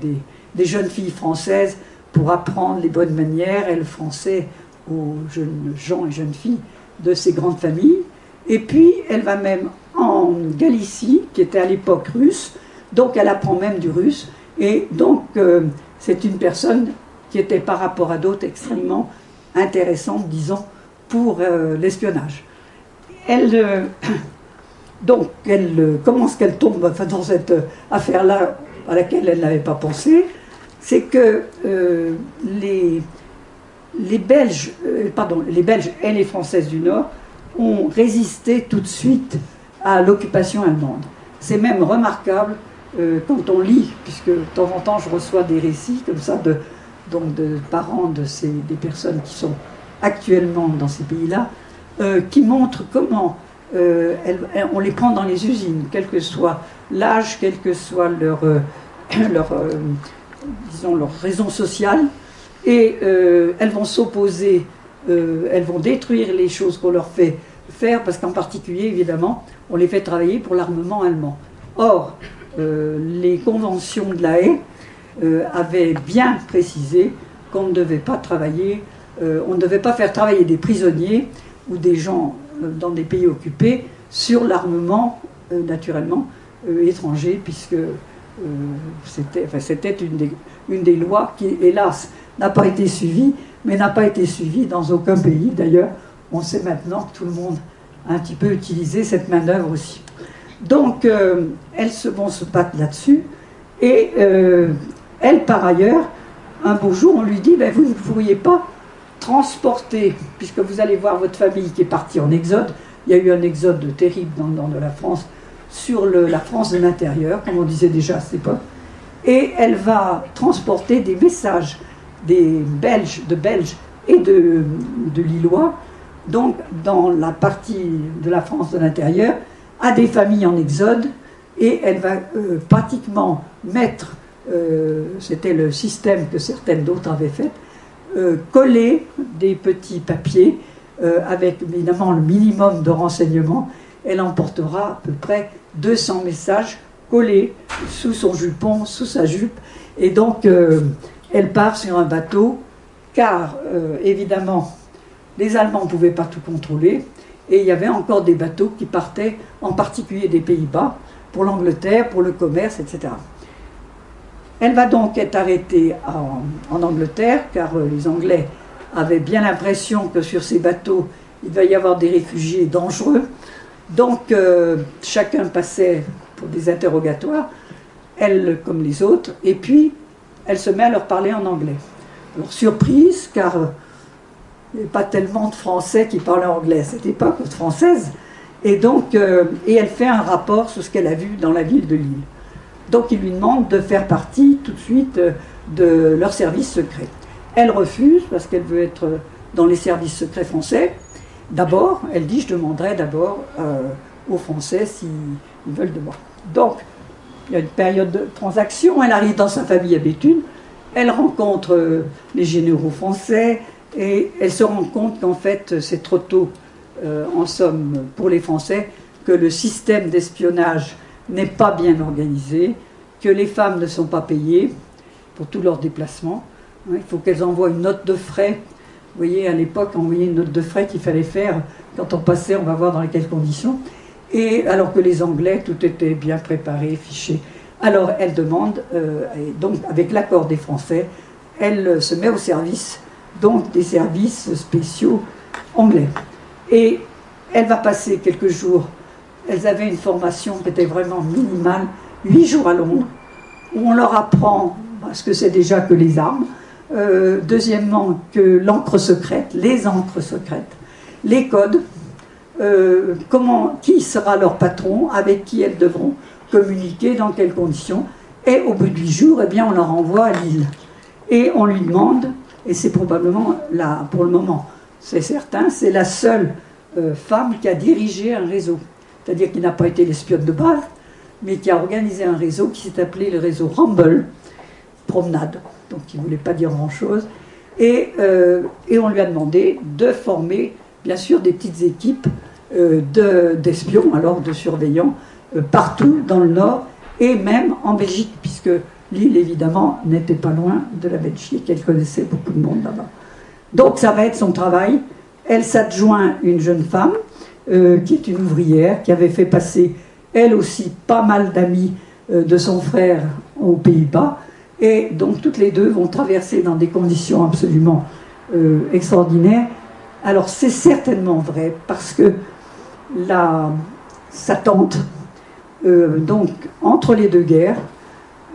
des, jeunes filles françaises pour apprendre les bonnes manières et le français aux jeunes gens et jeunes filles de ces grandes familles. Et puis, elle va même en Galicie, qui était à l'époque russe, donc elle apprend même du russe. Et donc, euh, c'est une personne qui était par rapport à d'autres extrêmement intéressante, disons, pour euh, l'espionnage. Elle, euh, donc, elle, comment est-ce qu'elle tombe dans cette affaire-là à laquelle elle n'avait pas pensé? C'est que les, les Belges, pardon, les Belges et les Françaises du Nord ont résisté tout de suite à l'occupation allemande. C'est même remarquable quand on lit, puisque de temps en temps je reçois des récits comme ça de, donc de parents de ces, des personnes qui sont actuellement dans ces pays-là, qui montrent comment on les prend dans les usines, quel que soit l'âge, quel que soit leur, leur, disons, leur raison sociale, et elles vont s'opposer, elles vont détruire les choses qu'on leur fait faire, parce qu'en particulier, évidemment, on les fait travailler pour l'armement allemand. Or, euh, les conventions de la haie euh, avaient bien précisé qu'on ne devait pas travailler, euh, on ne devait pas faire travailler des prisonniers ou des gens dans des pays occupés sur l'armement, naturellement, étranger, puisque c'était enfin, une, des, une des lois qui, hélas, n'a pas été suivie, mais n'a pas été suivie dans aucun pays. D'ailleurs, on sait maintenant que tout le monde a un petit peu utilisé cette main-d'œuvre aussi. Donc, euh, elles se, vont se battre là-dessus. Et euh, elle, par ailleurs, un beau jour, on lui dit ben, Vous ne pourriez pas transporter, puisque vous allez voir votre famille qui est partie en exode. Il y a eu un exode terrible dans le nord de la France, sur la France de l'intérieur, comme on disait déjà à cette époque. Et elle va transporter des messages des Belges, de Belges et de, Lillois, donc dans la partie de la France de l'intérieur, à des familles en exode et elle va euh, pratiquement mettre, euh, c'était le système que certaines d'autres avaient fait, euh, coller des petits papiers avec évidemment le minimum de renseignements. Elle emportera à peu près 200 messages collés sous son jupon, sous sa jupe. Et donc, elle part sur un bateau, car évidemment, les Allemands ne pouvaient pas tout contrôler. Et il y avait encore des bateaux qui partaient, en particulier des Pays-Bas, pour l'Angleterre, pour le commerce, etc. Elle va donc être arrêtée en, Angleterre, car euh, les Anglais avaient bien l'impression que sur ces bateaux, il va y avoir des réfugiés dangereux. Donc euh, chacun passait pour des interrogatoires, elle comme les autres, et puis elle se met à leur parler en anglais. Alors surprise, car euh, il n'y avait pas tellement de Français qui parlaient anglais à cette époque, française. Et donc, euh, et elle fait un rapport sur ce qu'elle a vu dans la ville de Lille. Donc, il lui demande de faire partie tout de suite de leur service secret. Elle refuse parce qu'elle veut être dans les services secrets français. D'abord, elle dit, je demanderai d'abord euh, aux Français s'ils veulent de moi. Donc, il y a une période de transaction, elle arrive dans sa famille à Béthune, elle rencontre les généraux français, et elle se rend compte qu'en fait, c'est trop tôt, euh, en somme, pour les Français, que le système d'espionnage n'est pas bien organisé, que les femmes ne sont pas payées pour tous leurs déplacements. Hein, il faut qu'elles envoient une note de frais. Vous voyez, à l'époque, envoyer une note de frais qu'il fallait faire quand on passait, on va voir dans quelles conditions. Et alors que les Anglais, tout était bien préparé, fiché. Alors elle demande, euh, et donc avec l'accord des Français, elle se met au service donc des services spéciaux anglais. Et elle va passer quelques jours. Elles avaient une formation qui était vraiment minimale, huit jours à Londres, où on leur apprend ce que c'est déjà que les armes. Euh, deuxièmement, que l'encre secrète, les encres secrètes, les codes, euh, comment, qui sera leur patron, avec qui elles devront communiquer, dans quelles conditions. Et au bout de huit jours, eh bien, on leur envoie à Lille. Et on lui demande et c'est probablement, là, pour le moment, c'est certain, c'est la seule euh, femme qui a dirigé un réseau. C'est-à-dire qui n'a pas été l'espionne de base, mais qui a organisé un réseau qui s'est appelé le réseau Rumble, promenade, donc qui ne voulait pas dire grand-chose. Et, euh, et, on lui a demandé de former, bien sûr, des petites équipes euh, d'espions, alors de surveillants, partout dans le Nord, et même en Belgique, puisque L'île, évidemment, n'était pas loin de la Belgique. Elle connaissait beaucoup de monde là-bas. Donc, ça va être son travail. Elle s'adjoint une jeune femme, euh, qui est une ouvrière, qui avait fait passer, elle aussi, pas mal d'amis euh, de son frère aux Pays-Bas. Et donc, toutes les deux vont traverser dans des conditions absolument euh, extraordinaires. Alors, c'est certainement vrai, parce que la, sa tante, donc, entre les deux guerres,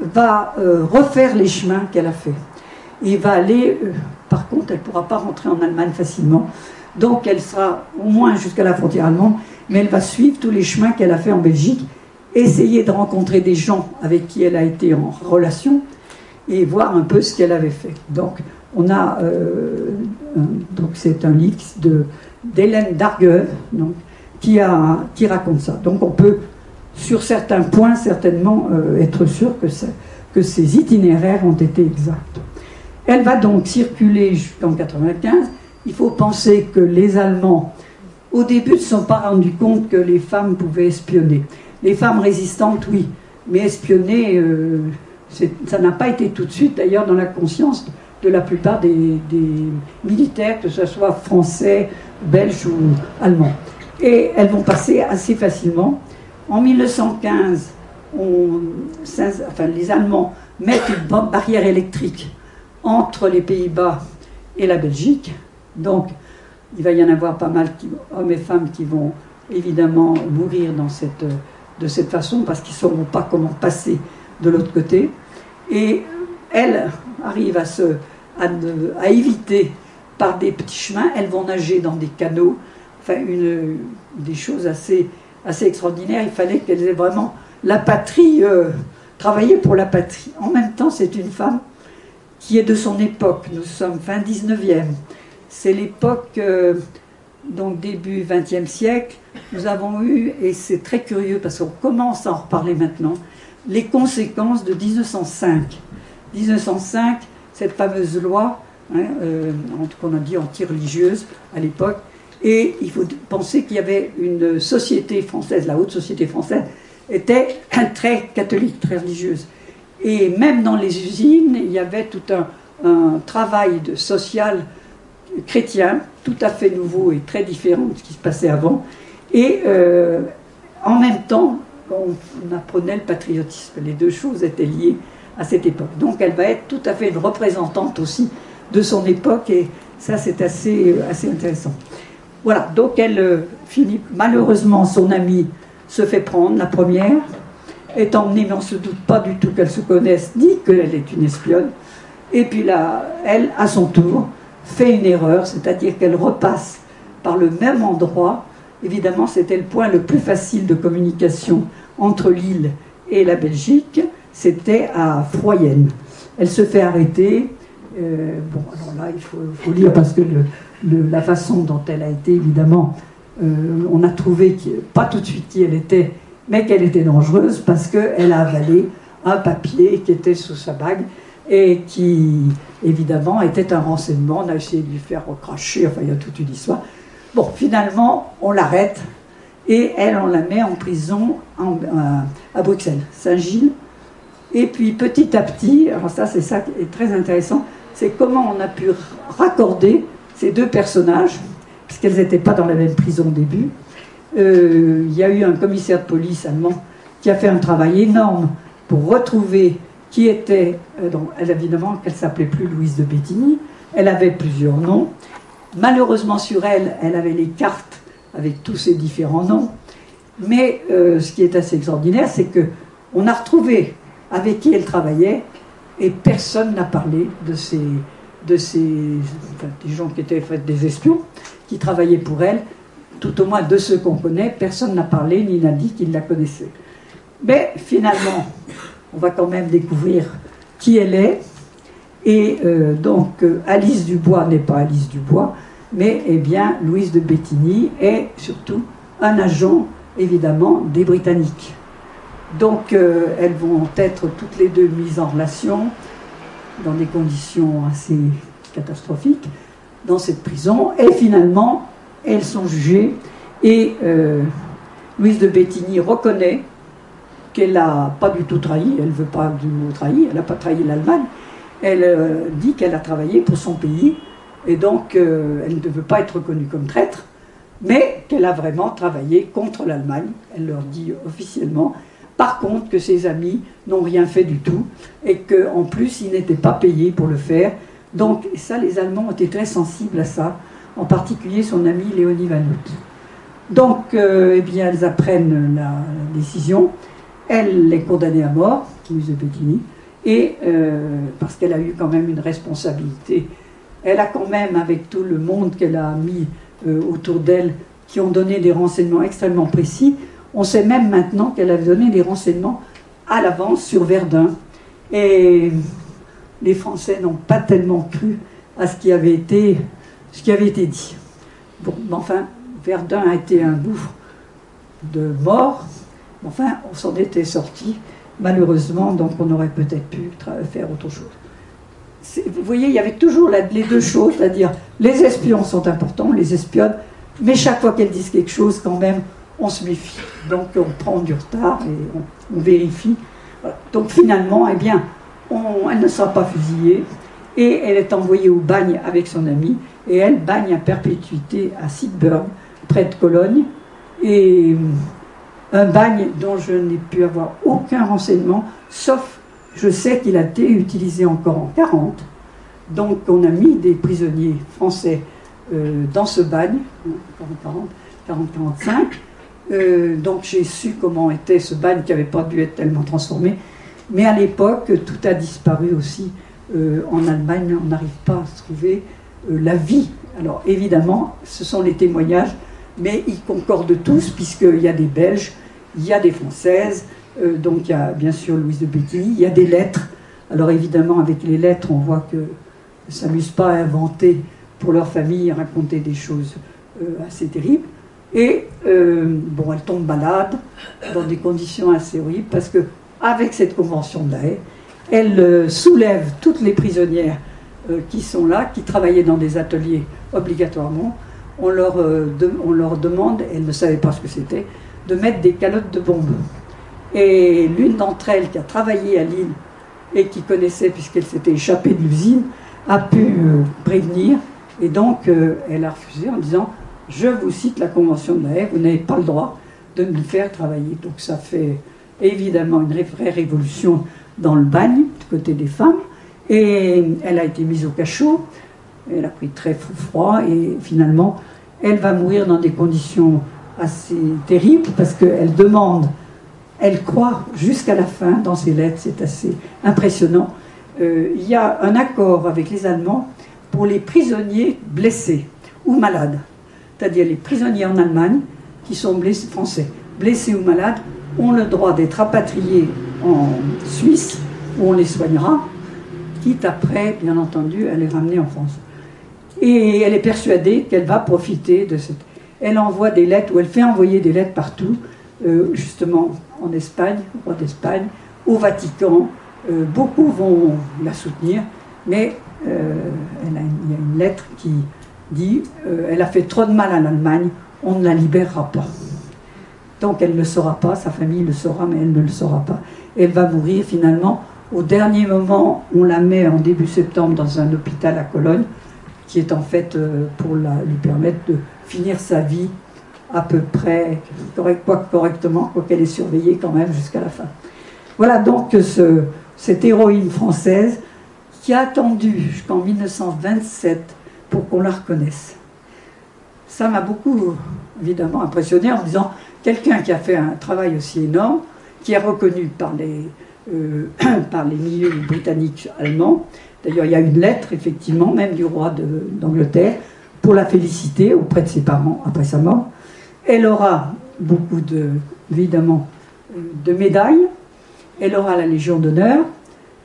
va euh, refaire les chemins qu'elle a fait. Et va aller, euh, par contre, elle ne pourra pas rentrer en Allemagne facilement. Donc elle sera au moins jusqu'à la frontière allemande, mais elle va suivre tous les chemins qu'elle a fait en Belgique, essayer de rencontrer des gens avec qui elle a été en relation et voir un peu ce qu'elle avait fait. Donc on a euh, donc c'est un livre d'Hélène Dargueux, donc, qui, qui raconte ça. Donc on peut, sur certains points, certainement être sûr que, que ces itinéraires ont été exacts. Elle va donc circuler jusqu'en 95. Il faut penser que les Allemands, au début, ne se sont pas rendus compte que les femmes pouvaient espionner. Les femmes résistantes, oui, mais espionner, euh, ça n'a pas été tout de suite, d'ailleurs, dans la conscience de la plupart des, militaires, que ce soit français, belges ou allemands. Et elles vont passer assez facilement. En 1915, enfin, les Allemands mettent une barrière électrique entre les Pays-Bas et la Belgique. Donc, il va y en avoir pas mal, hommes et femmes, qui vont évidemment mourir de cette façon parce qu'ils ne sauront pas comment passer de l'autre côté. Et elles arrivent à, éviter par des petits chemins, elles vont nager dans des canaux, enfin une, des choses assez, assez extraordinaires. Il fallait qu'elles aient vraiment la patrie, euh, travailler pour la patrie. En même temps, c'est une femme qui est de son époque. Nous sommes fin 19e. C'est l'époque, euh, donc début 20e siècle. Nous avons eu, et c'est très curieux parce qu'on commence à en reparler maintenant, les conséquences de 1905. 1905, cette fameuse loi, hein, euh, qu'on a dit anti-religieuse à l'époque, et il faut penser qu'il y avait une société française, la haute société française, était très catholique, très religieuse. Et même dans les usines, il y avait tout un, travail social chrétien, tout à fait nouveau et très différent de ce qui se passait avant. Et euh, en même temps, on, apprenait le patriotisme. Les deux choses étaient liées à cette époque. Donc elle va être tout à fait une représentante aussi de son époque et ça c'est assez, assez intéressant. Voilà, donc elle euh, finit, malheureusement son amie se fait prendre, la première, est emmenée, mais on ne se doute pas du tout qu'elle se connaisse, dit qu'elle est une espionne. Et puis là, elle, à son tour, fait une erreur, c'est-à-dire qu'elle repasse par le même endroit. Évidemment, c'était le point le plus facile de communication entre l'île et la Belgique, c'était à Froyenne. Elle se fait arrêter. Euh, bon, alors là, il faut, lire parce que la façon dont elle a été, évidemment, euh, on a trouvé pas tout de suite qui elle était, mais qu'elle était dangereuse parce qu'elle a avalé un papier qui était sous sa bague et qui, évidemment, était un renseignement. On a essayé de lui faire recracher, enfin, il y a toute une histoire. Bon, finalement, on l'arrête et elle, on la met en prison à, Bruxelles, Saint-Gilles. Et puis, petit à petit, alors ça, c'est ça qui est très intéressant, c'est comment on a pu raccorder ces deux personnages, puisqu'elles n'étaient pas dans la même prison au début, euh, il y a eu un commissaire de police allemand qui a fait un travail énorme pour retrouver qui était. Euh, donc, elle, évidemment, qu'elle s'appelait plus Louise de Bettigny. Elle avait plusieurs noms. Malheureusement, sur elle, elle avait les cartes avec tous ces différents noms. Mais euh, ce qui est assez extraordinaire, c'est que on a retrouvé avec qui elle travaillait et personne n'a parlé de ces, de ces des gens qui étaient des espions qui travaillaient pour elle tout au moins de ceux qu'on connaît, personne n'a parlé ni n'a dit qu'il la connaissait. Mais finalement, on va quand même découvrir qui elle est. Et euh, donc, euh, Alice Dubois n'est pas Alice Dubois, mais eh bien, Louise de Bettigny est surtout un agent, évidemment, des Britanniques. Donc, euh, elles vont être toutes les deux mises en relation dans des conditions assez catastrophiques dans cette prison. Et finalement, elles sont jugées et euh, Louise de Bettigny reconnaît qu'elle n'a pas du tout trahi, elle ne veut pas du mot trahi, elle n'a pas trahi l'Allemagne, elle euh, dit qu'elle a travaillé pour son pays et donc euh, elle ne veut pas être reconnue comme traître, mais qu'elle a vraiment travaillé contre l'Allemagne, elle leur dit officiellement. Par contre, que ses amis n'ont rien fait du tout et qu'en plus, ils n'étaient pas payés pour le faire. Donc, ça, les Allemands ont été très sensibles à ça en particulier son ami Léonie Vanout. Donc, euh, eh bien, elles apprennent la, décision. Elle est condamnée à mort, de Bettini, et euh, parce qu'elle a eu quand même une responsabilité. Elle a quand même, avec tout le monde qu'elle a mis euh, autour d'elle, qui ont donné des renseignements extrêmement précis, on sait même maintenant qu'elle avait donné des renseignements à l'avance sur Verdun. Et les Français n'ont pas tellement cru à ce qui avait été dit. Bon, mais enfin, Verdun a été un gouffre de mort. Enfin, on s'en était sorti, malheureusement, donc on aurait peut-être pu faire autre chose vous voyez, il y avait toujours les deux choses, c'est-à-dire les espions sont importants, les espionnes, mais chaque fois qu'elles disent quelque chose, quand même, on se méfie. Donc on prend du retard et on, vérifie. Donc finalement, eh bien, elle ne sera pas fusillée et elle est envoyée au bagne avec son ami et elle bagne à perpétuité à Sidburg, près de Cologne. Et un bagne dont je n'ai pu avoir aucun renseignement, sauf je sais qu'il a été utilisé encore en 40. Donc on a mis des prisonniers français euh, dans ce bagne, 40-45. Euh, donc j'ai su comment était ce bagne qui n'avait pas dû être tellement transformé. Mais à l'époque, tout a disparu aussi. Euh, en Allemagne, on n'arrive pas à trouver la vie. Alors évidemment, ce sont les témoignages, mais ils concordent tous, puisqu'il y a des Belges, il y a des Françaises, euh, donc il y a bien sûr Louise de Béthily, il y a des lettres. Alors évidemment, avec les lettres, on voit que ne s'amusent pas à inventer pour leur famille, à raconter des choses euh, assez terribles. Et euh, bon, elle tombe malade dans des conditions assez horribles parce que avec cette convention de elle soulève toutes les prisonnières qui sont là, qui travaillaient dans des ateliers obligatoirement. On leur, on leur demande, elles ne savaient pas ce que c'était, de mettre des calottes de bombes. Et l'une d'entre elles qui a travaillé à Lille et qui connaissait, puisqu'elle s'était échappée de l'usine, a pu euh, prévenir. Et donc, euh, elle a refusé en disant Je vous cite la Convention de la Haye, vous n'avez pas le droit de nous faire travailler. Donc, ça fait évidemment une vraie révolution dans le bagne, du côté des femmes. Et elle a été mise au cachot. Elle a pris très froid et finalement, elle va mourir dans des conditions assez terribles parce qu'elle demande elle croit jusqu'à la fin dans ses lettres, c'est assez impressionnant. Euh, il y a un accord avec les Allemands pour les prisonniers blessés ou malades, c'est-à-dire les prisonniers en Allemagne qui sont blessés, français, blessés ou malades, ont le droit d'être rapatriés en Suisse où on les soignera, quitte après, bien entendu, à les ramener en France. Et elle est persuadée qu'elle va profiter de cette. Elle envoie des lettres, ou elle fait envoyer des lettres partout, euh, justement en Espagne, au roi d'Espagne, au Vatican. Euh, beaucoup vont la soutenir, mais euh, il y a une lettre qui dit Elle a fait trop de mal à l'Allemagne, on ne la libérera pas. Donc elle ne le saura pas, sa famille le saura, mais elle ne le saura pas. Elle va mourir finalement. Au dernier moment, on la met en début septembre dans un hôpital à Cologne, qui est en fait pour lui permettre de finir sa vie à peu près, correct, quoi correctement, quoi qu'elle est surveillée quand même jusqu'à la fin. Voilà donc ce, cette héroïne française qui a attendu jusqu'en 1927 pour qu'on la reconnaisse. Ça m'a beaucoup, évidemment, impressionné en disant quelqu'un qui a fait un travail aussi énorme, qui est reconnu par les, euh, par les milieux britanniques allemands. D'ailleurs, il y a une lettre, effectivement, même du roi d'Angleterre, pour la féliciter auprès de ses parents après sa mort. Elle aura beaucoup de, évidemment, de médailles. Elle aura la Légion d'honneur,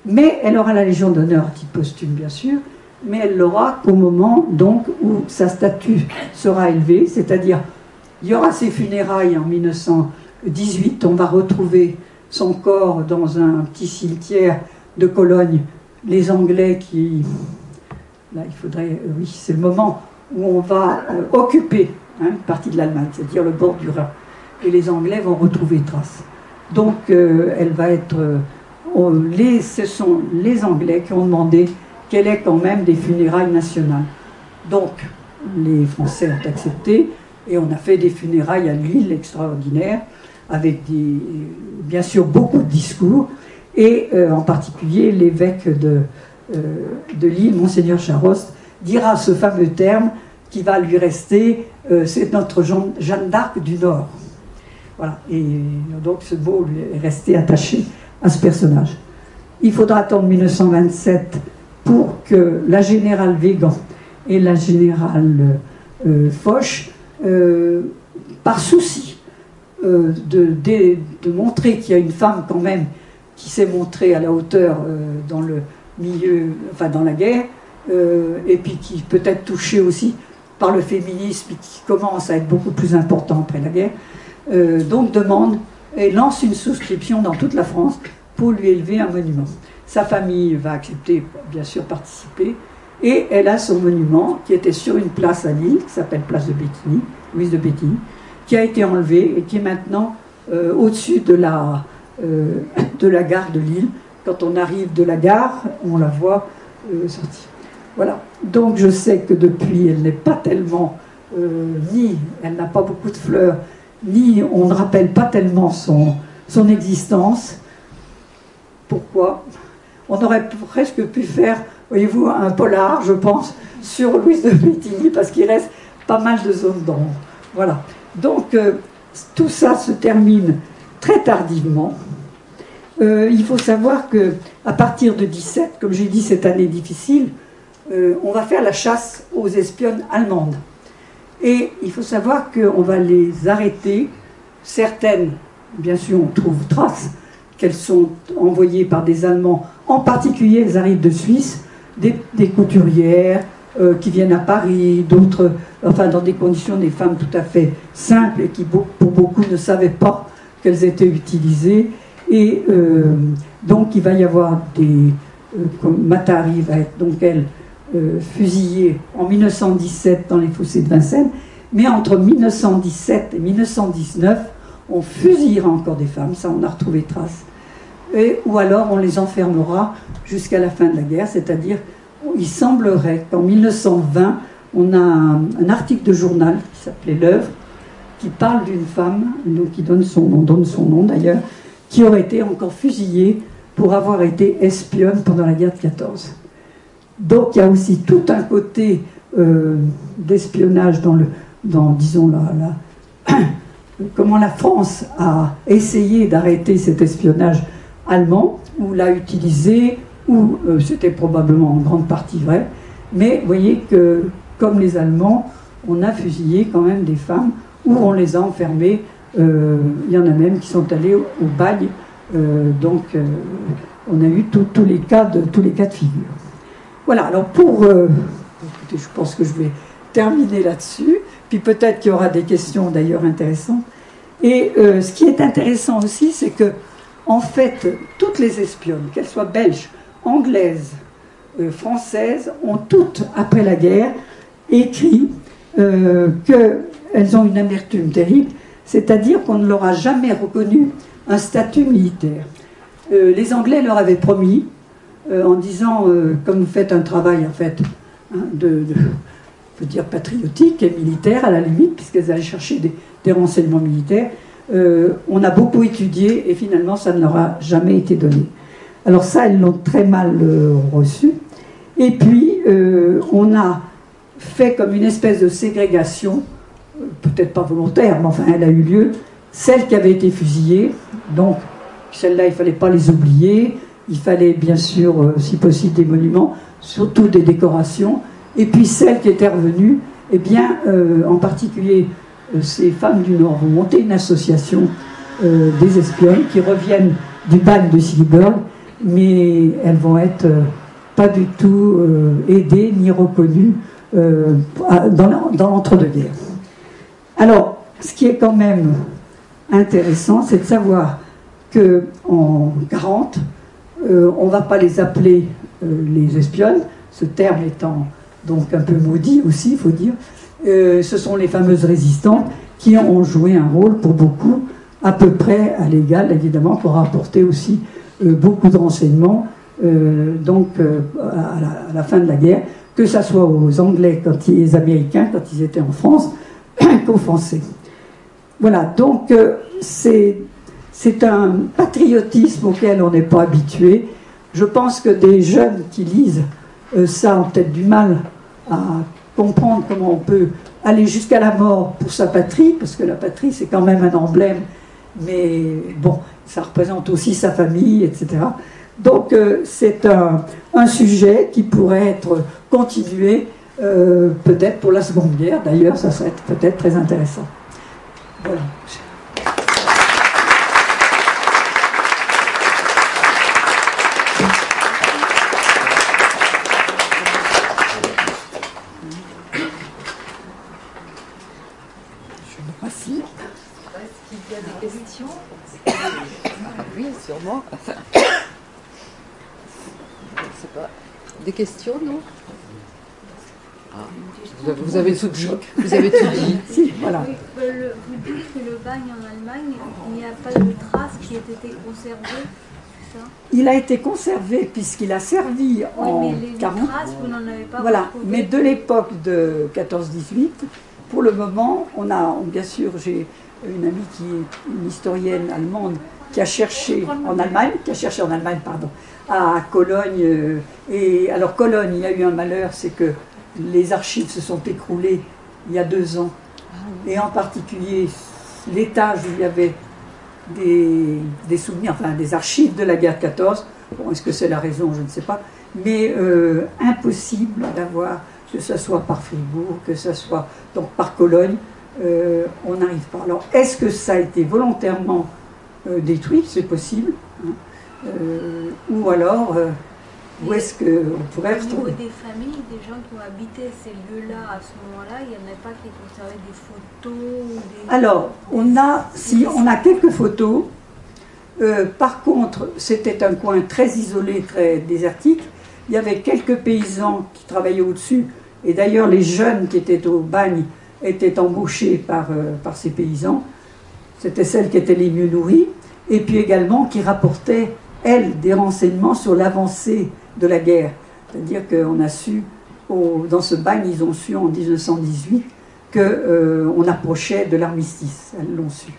mais elle aura la Légion d'honneur titre posthume, bien sûr, mais elle l'aura qu'au moment donc où sa statue sera élevée, c'est-à-dire il y aura ses funérailles en 1918, on va retrouver son corps dans un petit cimetière de Cologne. Les Anglais qui... Là, il faudrait... Oui, c'est le moment où on va euh, occuper Hein, une partie de l'Allemagne, c'est-à-dire le bord du Rhin. Et les Anglais vont retrouver trace. Donc euh, elle va être... Euh, les, ce sont les Anglais qui ont demandé qu'elle ait quand même des funérailles nationales. Donc les Français ont accepté et on a fait des funérailles à Lille extraordinaires avec des, bien sûr beaucoup de discours et euh, en particulier l'évêque de, de Lille, Monseigneur Charost, dira ce fameux terme qui va lui rester, euh, c'est notre Jeanne d'Arc du Nord. Voilà, et donc ce mot lui est resté attaché à ce personnage. Il faudra attendre 1927 pour que la générale Végan et la générale euh, Foch, euh, par souci de, de, montrer qu'il y a une femme quand même qui s'est montrée à la hauteur dans le milieu, enfin dans la guerre, et puis qui peut être touchée aussi le féminisme qui commence à être beaucoup plus important après la guerre, donc demande et lance une souscription dans toute la France pour lui élever un monument. Sa famille va accepter, bien sûr, participer, et elle a son monument qui était sur une place à Lille, qui s'appelle Place de Bétigny, Louise de Bétigny, qui a été enlevé et qui est maintenant euh, au-dessus de la, euh, de la gare de Lille. Quand on arrive de la gare, on la voit euh, sortir. Voilà. Donc je sais que depuis, elle n'est pas tellement, ni elle n'a pas beaucoup de fleurs, ni on ne rappelle pas tellement son, existence. Pourquoi? On aurait presque pu faire, voyez-vous, un polar, je pense, sur Louise de Bétigny, parce qu'il reste pas mal de zones d'ombre. Voilà. Donc, euh, tout ça se termine très tardivement. Euh, il faut savoir que partir de 17, comme j'ai dit, cette année difficile, euh, on va faire la chasse aux espionnes allemandes. Et il faut savoir qu'on va les arrêter. Certaines, bien sûr, on trouve trace qu'elles sont envoyées par des Allemands. En particulier, elles arrivent de Suisse, des, couturières euh, qui viennent à Paris, d'autres, enfin dans des conditions, des femmes tout à fait simples et qui, pour beaucoup, ne savaient pas qu'elles étaient utilisées. Et euh, donc, il va y avoir des. Matari va être donc elle euh, fusillés en 1917 dans les fossés de Vincennes, mais entre 1917 et 1919, on fusillera encore des femmes, ça on a retrouvé trace, et, ou alors on les enfermera jusqu'à la fin de la guerre, c'est-à-dire il semblerait qu'en 1920, on a un, article de journal qui s'appelait L'œuvre, qui parle d'une femme, qui donne son nom, donne son nom d'ailleurs, qui aurait été encore fusillée pour avoir été espionne pendant la guerre de 14. Donc il y a aussi tout un côté euh, d'espionnage dans le, dans, disons, la, comment la France a essayé d'arrêter cet espionnage allemand, ou l'a utilisé, ou euh, c'était probablement en grande partie vrai, mais vous voyez que, comme les Allemands, on a fusillé quand même des femmes, ou on les a enfermées, euh, il y en a même qui sont allés au, bagne, donc on a eu tous les cas de, tous les cas de figure. Voilà, alors pour... Euh, écoutez, je pense que je vais terminer là-dessus, puis peut-être qu'il y aura des questions d'ailleurs intéressantes. Et euh, ce qui est intéressant aussi, c'est que, en fait, toutes les espionnes, qu'elles soient belges, anglaises, euh, françaises, ont toutes, après la guerre, écrit qu'elles ont une amertume terrible, c'est-à-dire qu'on ne leur a jamais reconnu un statut militaire. les Anglais leur avaient promis euh, en disant, euh, comme vous faites un travail en fait, hein, de, dire patriotique et militaire à la limite, puisqu'elles allaient chercher des, renseignements militaires, euh, on a beaucoup étudié et finalement ça ne leur a jamais été donné. Alors ça, elles l'ont très mal reçu. Et puis, on a fait comme une espèce de ségrégation, peut-être pas volontaire, mais enfin elle a eu lieu, celles qui avaient été fusillées, donc celles-là, il ne fallait pas les oublier, il fallait bien sûr, euh, si possible, des monuments, surtout des décorations. Et puis celles qui étaient revenues, eh bien, euh, en particulier, euh, ces femmes du Nord ont monté une association des espionnes qui reviennent du bagne de Silberg, mais elles vont être pas du tout aidées ni reconnues dans l'entre-deux-guerres. Alors, ce qui est quand même intéressant, c'est de savoir que en 40, euh, on ne va pas les appeler euh, les espionnes, ce terme étant donc un peu maudit aussi, il faut dire. Euh, ce sont les fameuses résistantes qui ont joué un rôle pour beaucoup, à peu près à l'égal, évidemment, pour apporter aussi beaucoup de renseignements donc, à la, fin de la guerre, que ce soit aux Anglais, quand ils, Américains, quand ils étaient en France, qu'aux Français. Voilà, donc c'est c'est un patriotisme auquel on n'est pas habitué. Je pense que des jeunes qui lisent euh, ça ont peut-être du mal à comprendre comment on peut aller jusqu'à la mort pour sa patrie, parce que la patrie c'est quand même un emblème, mais bon, ça représente aussi sa famille, etc. Donc euh, c'est un, sujet qui pourrait être continué euh, peut-être pour la Seconde Guerre, d'ailleurs ça serait peut-être très intéressant. Voilà. sûrement. pas. Des questions, non ah, vous, avez, tout dit. Vous avez tout dit. voilà. vous dites que le bagne en Allemagne, il n'y a pas de traces qui aient été conservées il a été conservé puisqu'il a servi en mais les, Traces, vous n'en avez pas Voilà, mais de l'époque de 14-18, pour le moment, on a, bien sûr, j'ai une amie qui est une historienne allemande qui a cherché en Allemagne, qui a cherché en Allemagne, pardon, à Cologne. Euh, et alors Cologne, il y a eu un malheur, c'est que les archives se sont écroulées il y a deux ans. Ah et en particulier l'étage où il y avait des, souvenirs, enfin des archives de la guerre 14. Bon, est-ce que c'est la raison Je ne sais pas. Mais euh, impossible d'avoir, que ce soit par Fribourg, que ce soit donc par Cologne, euh, on n'arrive pas. Alors, est-ce que ça a été volontairement euh, détruit? C'est possible. Hein. Ou alors, où est-ce qu'on pourrait retrouver Au niveau des familles, des gens qui ont habité ces lieux-là à ce moment-là, il n'y en a pas qui conservaient des photos Alors, on a, si, on a quelques photos. Euh, par contre, c'était un coin très isolé, très désertique. Il y avait quelques paysans qui travaillaient au-dessus. Et d'ailleurs, les jeunes qui étaient au bagne étaient embauchés par, euh, par ces paysans. C'était celles qui étaient les mieux nourries. Et puis également qui rapportaient, elles, des renseignements sur l'avancée de la guerre. C'est-à-dire qu'on a su, dans ce bagne, ils ont su en 1918 qu'on euh, approchait de l'armistice. Elles l'ont su.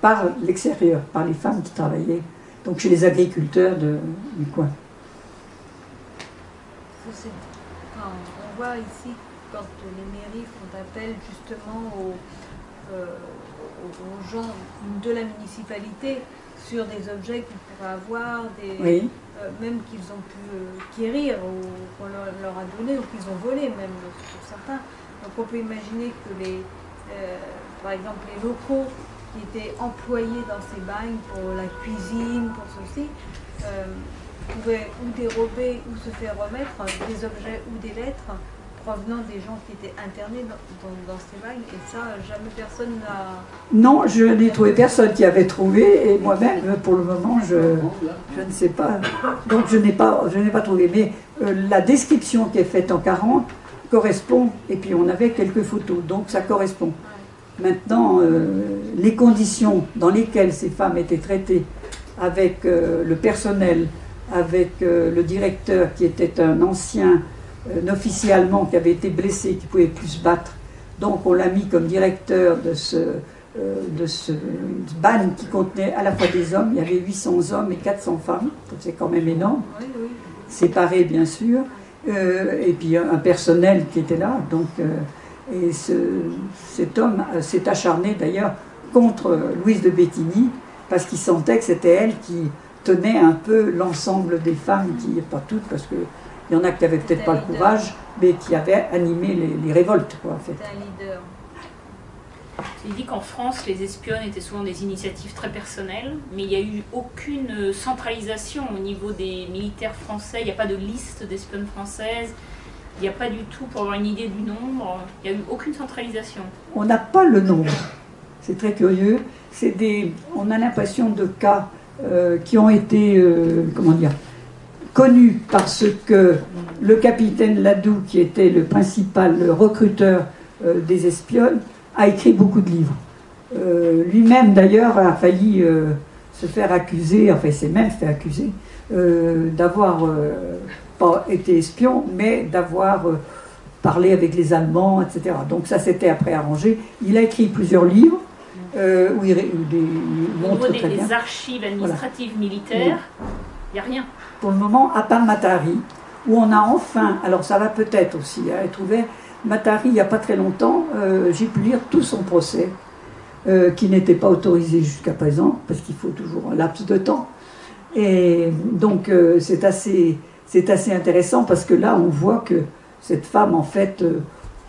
Par l'extérieur, par les femmes qui travaillaient, donc chez les agriculteurs du coin. on voit ici, quand les mairies font appel justement aux, euh, aux gens de la municipalité sur des objets qu'ils pourraient avoir, des, oui. Euh, même qu'ils ont pu euh, quérir ou qu'on leur, a donné ou qu'ils ont volé même pour certains. Donc on peut imaginer que les, euh, par exemple les locaux qui étaient employés dans ces bagnes pour la cuisine, pour ceci, pouvaient ou dérober ou se faire remettre des objets ou des lettres provenant des gens qui étaient internés dans, ces bagnes, et ça, jamais personne n'a... Non, je n'ai trouvé personne qui avait trouvé, et moi-même, pour le moment, je, je ne sais pas. Donc je n'ai pas, je pas trouvé. Mais euh, la description qui est faite en 40 correspond, et puis on avait quelques photos, donc ça correspond. Maintenant, euh, les conditions dans lesquelles ces femmes étaient traitées, avec euh, le personnel, avec le directeur qui était un ancien un officier allemand qui avait été blessé, qui ne pouvait plus se battre. Donc on l'a mis comme directeur de ce, euh, de ce ban qui contenait à la fois des hommes, il y avait 800 hommes et 400 femmes, c'est quand même énorme, séparés bien sûr, euh, et puis un, personnel qui était là. Donc, euh, et ce, cet homme s'est acharné d'ailleurs contre Louise de Bettigny, parce qu'il sentait que c'était elle qui tenait un peu l'ensemble des femmes, qui, pas toutes, parce que il y en a qui n'avaient peut-être pas le courage, mais qui avaient animé les, révoltes. Quoi, en fait. un leader. Il dit qu'en France, les espionnes étaient souvent des initiatives très personnelles, mais il n'y a eu aucune centralisation au niveau des militaires français. Il n'y a pas de liste d'espionnes françaises. Il n'y a pas du tout, pour avoir une idée du nombre, il n'y a eu aucune centralisation. On n'a pas le nombre. C'est très curieux. C'est des, on a l'impression de cas euh, qui ont été, euh, comment dire, connu parce que le capitaine Ladoux, qui était le principal recruteur euh, des espionnes, a écrit beaucoup de livres. Euh, lui-même, d'ailleurs, a failli euh, se faire accuser, enfin, il s'est même fait accuser, d'avoir pas été espion, mais d'avoir parlé avec les Allemands, etc. Donc ça, s'était après arrangé. Il a écrit plusieurs livres. où il, des, Au niveau des, archives administratives militaires, il rien pour le moment, à part Matari, où on a enfin, alors ça va peut-être aussi hein, être ouvert, Matari, il n'y a pas très longtemps, euh, j'ai pu lire tout son procès, euh, qui n'était pas autorisé jusqu'à présent, parce qu'il faut toujours un laps de temps. Et donc euh, c'est assez, assez intéressant, parce que là, on voit que cette femme, en fait,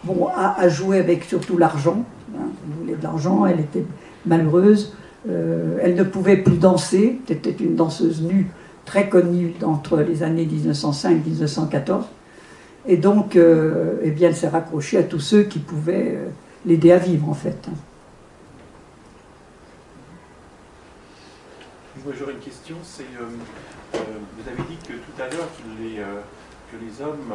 bon, a, joué avec surtout l'argent. Hein, elle voulait de l'argent, elle était malheureuse, elle ne pouvait plus danser, c'était une danseuse nue très connue entre les années 1905 et 1914. Et donc, euh, eh bien, elle s'est raccrochée à tous ceux qui pouvaient euh, l'aider à vivre, en fait. moi j'aurais une question, c'est, vous avez dit que tout à l'heure que les, que hommes,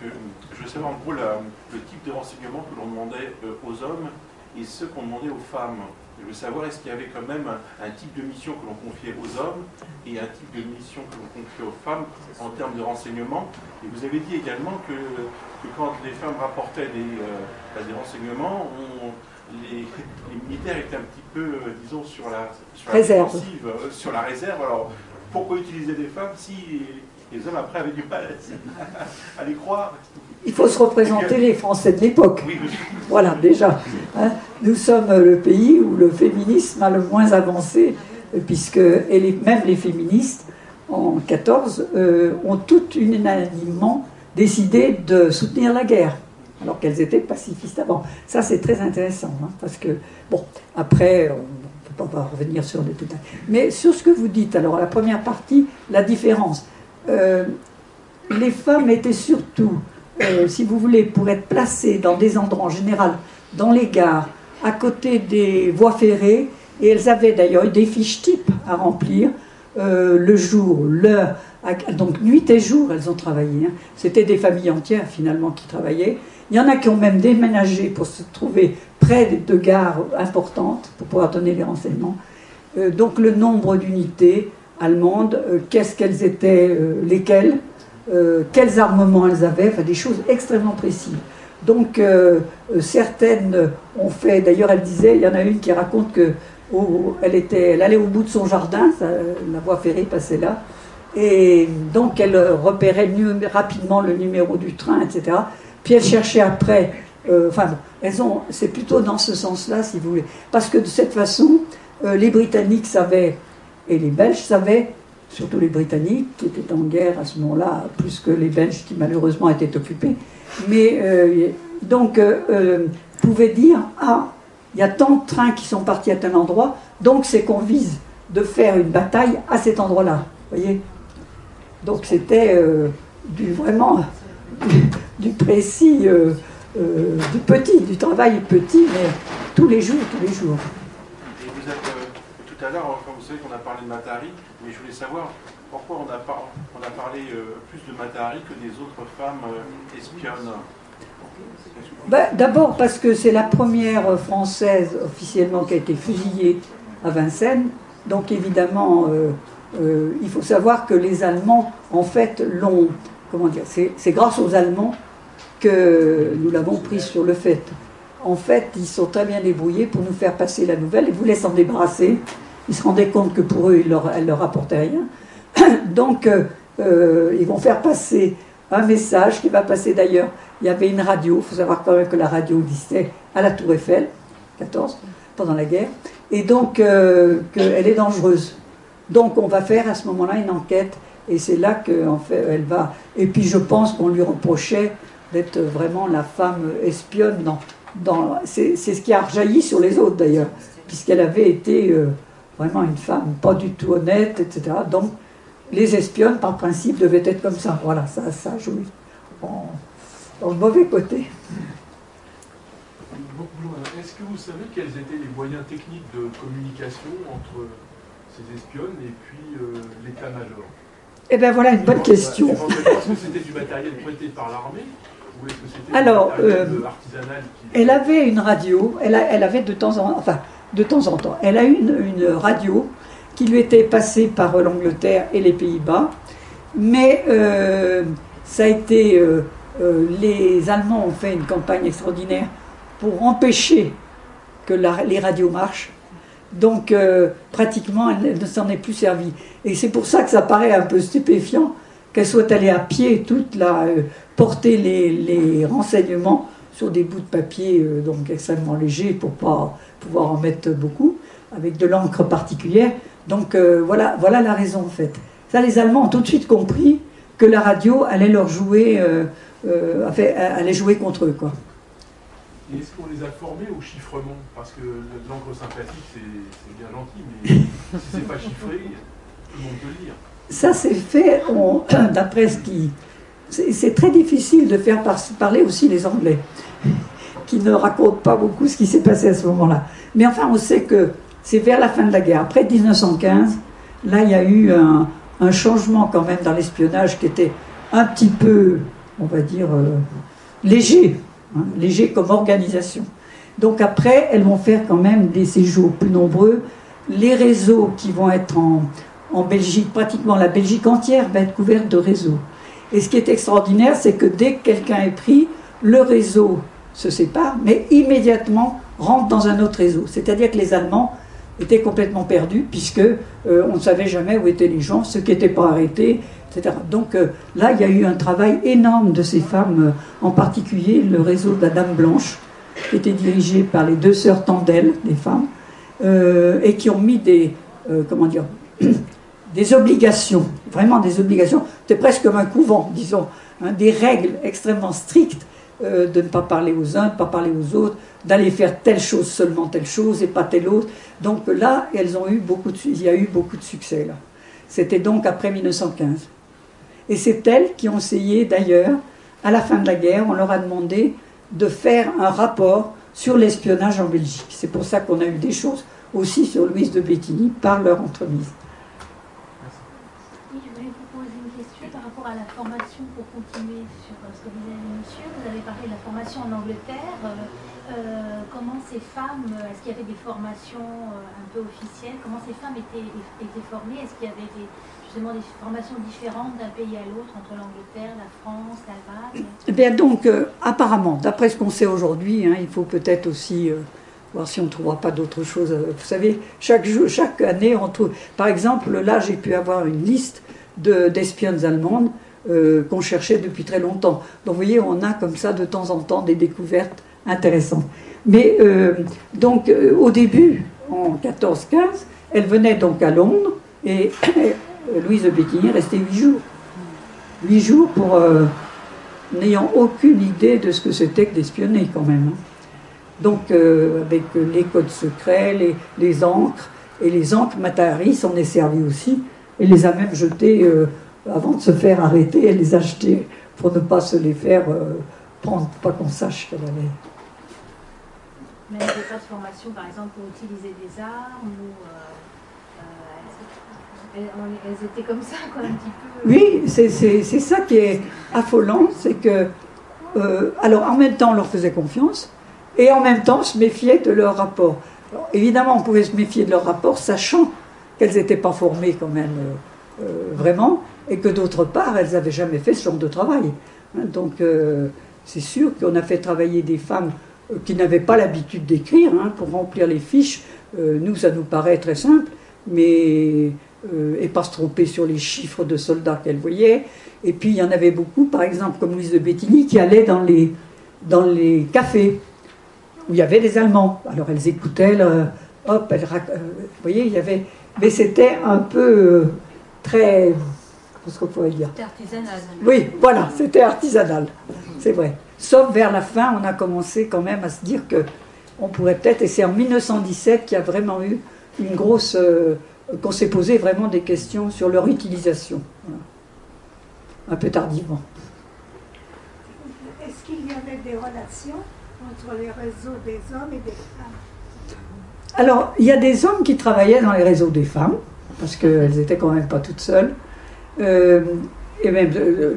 je veux savoir en gros le type de renseignement que l'on demandait aux hommes et ceux qu'on demandait aux femmes. Je veux savoir, est-ce qu'il y avait quand même un, type de mission que l'on confiait aux hommes et un type de mission que l'on confiait aux femmes en termes de renseignement? Et vous avez dit également que, quand les femmes rapportaient des, euh, des renseignements, les, militaires étaient un petit peu, euh, disons, sur la, sur la réserve. Euh, sur la réserve. Alors, pourquoi utiliser des femmes si les hommes après avaient du mal à les croire? Il faut se représenter les Français de l'époque. Voilà, déjà. Hein. nous sommes le pays où le féminisme a le moins avancé, puisque et même les féministes, en 14, euh, ont toutes unanimement décidé de soutenir la guerre, alors qu'elles étaient pacifistes avant. Ça, c'est très intéressant, hein, parce que, bon, après, on ne peut pas revenir sur les détails. Mais sur ce que vous dites, alors, la première partie, la différence. Euh, les femmes étaient surtout euh, si vous voulez, pour être placées dans des endroits en général, dans les gares, à côté des voies ferrées, et elles avaient d'ailleurs des fiches types à remplir, euh, le jour, l'heure, donc nuit et jour, elles ont travaillé. Hein. C'était des familles entières finalement qui travaillaient. Il y en a qui ont même déménagé pour se trouver près de gares importantes pour pouvoir donner les renseignements. Euh, donc le nombre d'unités allemandes, qu'est-ce qu'elles étaient, lesquelles, euh, quels armements elles avaient, enfin des choses extrêmement précises. Donc euh, euh, certaines ont fait, d'ailleurs elle disait, il y en a une qui raconte que elle, allait au bout de son jardin, la voie ferrée passait là, et donc elle repérait rapidement le numéro du train, etc. Puis elle cherchait après, enfin, elles ont, c'est plutôt dans ce sens-là, si vous voulez, parce que de cette façon, les Britanniques savaient et les Belges savaient surtout les Britanniques, qui étaient en guerre à ce moment-là, plus que les Belges qui malheureusement étaient occupés. Mais euh, donc, euh, euh, pouvaient dire Ah, il y a tant de trains qui sont partis à tel endroit, donc c'est qu'on vise de faire une bataille à cet endroit-là. voyez? Donc c'était du vraiment du, précis, du petit, du travail petit, mais tous les jours, tous les jours. Et vous êtes, tout à l'heure, vous savez qu'on a parlé de Matari, mais je voulais savoir pourquoi on a, parlé euh, plus de Matahari que des autres femmes euh, espionnes. Bah, d'abord parce que c'est la première française officiellement qui a été fusillée à Vincennes. Donc évidemment, euh, il faut savoir que les Allemands, en fait, l'ont... Comment dire C'est grâce aux Allemands que nous l'avons prise sur le fait. En fait, ils sont très bien débrouillés pour nous faire passer la nouvelle et voulaient s'en débarrasser ils se rendaient compte que pour eux, elle ne leur apportait rien. Donc, euh, euh, ils vont faire passer un message qui va passer d'ailleurs. Il y avait une radio, il faut savoir quand même que la radio existait à la Tour Eiffel, 14, pendant la guerre, et donc euh, qu'elle est dangereuse. Donc, on va faire à ce moment-là une enquête, et c'est là qu'en fait, elle va. Et puis, je pense qu'on lui reprochait d'être vraiment la femme espionne. Dans, dans, c'est ce qui a rejailli sur les autres d'ailleurs, puisqu'elle avait été vraiment une femme pas du tout honnête, etc. Donc, les espionnes, par principe, devaient être comme ça. Voilà, ça, ça joue dans le mauvais côté. Est-ce que vous savez quels étaient les moyens techniques de communication entre ces espionnes et puis euh, l'état-major? Eh bien voilà une bonne question. Est-ce que c'était du matériel prêté par l'armée ou est-ce que c'était Alors, euh, artisanal Elle avait une radio, elle, elle avait de temps en temps, enfin, de temps en temps. Elle a eu une, radio qui lui était passée par l'Angleterre et les Pays-Bas, mais euh, ça a été. Euh, euh, les Allemands ont fait une campagne extraordinaire pour empêcher que les radios marchent. Donc, pratiquement, elle ne s'en est plus servie. Et c'est pour ça que ça paraît un peu stupéfiant qu'elle soit allée à pied, toute la, porter les, les, renseignements sur des bouts de papier donc extrêmement légers pour pas pouvoir en mettre beaucoup, avec de l'encre particulière. Donc euh, voilà, voilà la raison en fait. Ça, les Allemands ont tout de suite compris que la radio allait leur jouer, euh, euh, allait jouer contre eux. Quoi. Et est-ce qu'on les a formés au chiffrement? Parce que l'encre sympathique, c'est bien gentil, mais si c'est pas chiffré, tout le monde peut lire. Ça, c'est fait, d'après ce qui. C'est très difficile de faire parler aussi les Anglais qui ne raconte pas beaucoup ce qui s'est passé à ce moment-là. Mais enfin, on sait que c'est vers la fin de la guerre, après 1915, là, il y a eu un, un changement quand même dans l'espionnage qui était un petit peu, on va dire, euh, léger, hein, léger comme organisation. Donc après, elles vont faire quand même des séjours plus nombreux. Les réseaux qui vont être en, en Belgique, pratiquement la Belgique entière va être couverte de réseaux. Et ce qui est extraordinaire, c'est que dès que quelqu'un est pris, le réseau se sépare, mais immédiatement rentre dans un autre réseau. C'est-à-dire que les Allemands étaient complètement perdus, puisque euh, on ne savait jamais où étaient les gens, ceux qui n'étaient pas arrêtés, etc. Donc euh, là, il y a eu un travail énorme de ces femmes, euh, en particulier le réseau de la Dame Blanche, qui était dirigé par les deux sœurs Tandel, des femmes, et qui ont mis des, comment dire, des obligations, vraiment des obligations, c'était presque comme un couvent, disons, hein, des règles extrêmement strictes de ne pas parler aux uns, de ne pas parler aux autres, d'aller faire telle chose, seulement telle chose, et pas telle autre. Donc là, elles ont eu beaucoup il y a eu beaucoup de succès là. C'était donc après 1915. Et c'est elles qui ont essayé d'ailleurs, à la fin de la guerre, on leur a demandé de faire un rapport sur l'espionnage en Belgique. C'est pour ça qu'on a eu des choses aussi sur Louise de Bétigny par leur entremise. Oui, je voulais vous poser une question par rapport à la formation pour continuer sur ce que vous avez monsieur. Vous avez parlé de la formation en Angleterre. Euh, comment ces femmes, est-ce qu'il y avait des formations euh, un peu officielles? Comment ces femmes étaient, étaient formées? Est-ce qu'il y avait justement des formations différentes d'un pays à l'autre, entre l'Angleterre, la France, l'Allemagne? Eh bien donc, euh, apparemment, d'après ce qu'on sait aujourd'hui, hein, il faut peut-être aussi voir si on ne trouvera pas d'autres choses. Vous savez, chaque, jour, chaque année, on trouve... Par exemple, là, j'ai pu avoir une liste d'espionnes allemandes qu'on cherchait depuis très longtemps. Donc vous voyez, on a comme ça de temps en temps des découvertes intéressant. Mais euh, donc euh, au début, en 14-15, elle venait donc à Londres et Louise de Bétigny restait huit jours. Huit jours pour euh, n'ayant aucune idée de ce que c'était que d'espionner quand même. Hein. Donc avec les codes secrets, les, les, encres, et les encres Matahari s'en est servi aussi, et les a même jetées avant de se faire arrêter, elle les a achetées pour ne pas se les faire prendre, pas qu'on sache qu'elle mais avait pas de formation, par exemple, pour utiliser des armes ou. Euh, euh, elles, étaient comme ça, quoi, un petit peu. Oui, c'est ça qui est affolant, c'est que. Euh, alors, en même temps, on leur faisait confiance, et en même temps, on se méfiait de leur rapport. évidemment, on pouvait se méfier de leur rapport, sachant qu'elles n'étaient pas formées quand même vraiment, et que d'autre part, elles n'avaient jamais fait ce genre de travail. Hein, donc, c'est sûr qu'on a fait travailler des femmes euh, qui n'avaient pas l'habitude d'écrire hein, pour remplir les fiches. Euh, nous, ça nous paraît très simple, mais euh, et pas se tromper sur les chiffres de soldats qu'elle voyait. Et puis il y en avait beaucoup, par exemple comme Louise de Bétigny, qui allait dans les, dans les cafés où il y avait des Allemands. Alors elles écoutaient, hop, elles, vous voyez, il y avait, mais c'était un peu très, ce qu'on pourrait dire? C'était artisanal. Oui, voilà, c'était artisanal, c'est vrai. Sauf vers la fin, on a commencé quand même à se dire que on pourrait peut-être, et c'est en 1917 qu'il y a vraiment eu une grosse. Euh, qu'on s'est posé vraiment des questions sur leur utilisation. Un peu tardivement. Est-ce qu'il y avait des relations entre les réseaux des hommes et des femmes? Alors, il y a des hommes qui travaillaient dans les réseaux des femmes, parce qu'elles n'étaient quand même pas toutes seules. Euh, et même euh,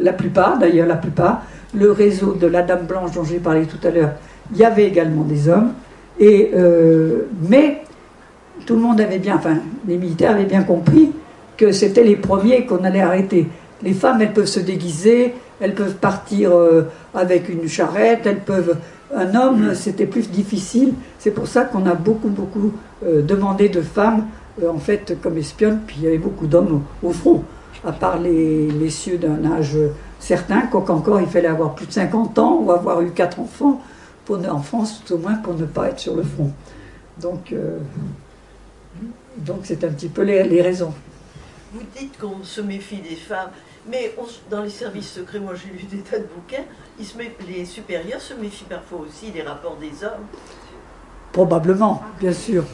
la plupart, d'ailleurs la plupart, le réseau de la Dame Blanche dont j'ai parlé tout à l'heure, il y avait également des hommes. Et, euh, mais tout le monde avait bien, enfin, les militaires avaient bien compris que c'était les premiers qu'on allait arrêter. Les femmes, elles peuvent se déguiser, elles peuvent partir avec une charrette, elles peuvent. Un homme, c'était plus difficile. C'est pour ça qu'on a beaucoup, beaucoup euh, demandé de femmes, en fait, comme espionnes, puis il y avait beaucoup d'hommes au, front, à part les, les cieux d'un âge Certains, encore il fallait avoir plus de 50 ans ou avoir eu quatre enfants pour, en France, tout au moins pour ne pas être sur le front. Donc, euh, donc c'est un petit peu les, raisons. Vous dites qu'on se méfie des femmes, mais dans les services secrets, moi j'ai lu des tas de bouquins, les supérieurs se méfient parfois aussi des rapports des hommes. Probablement, bien sûr.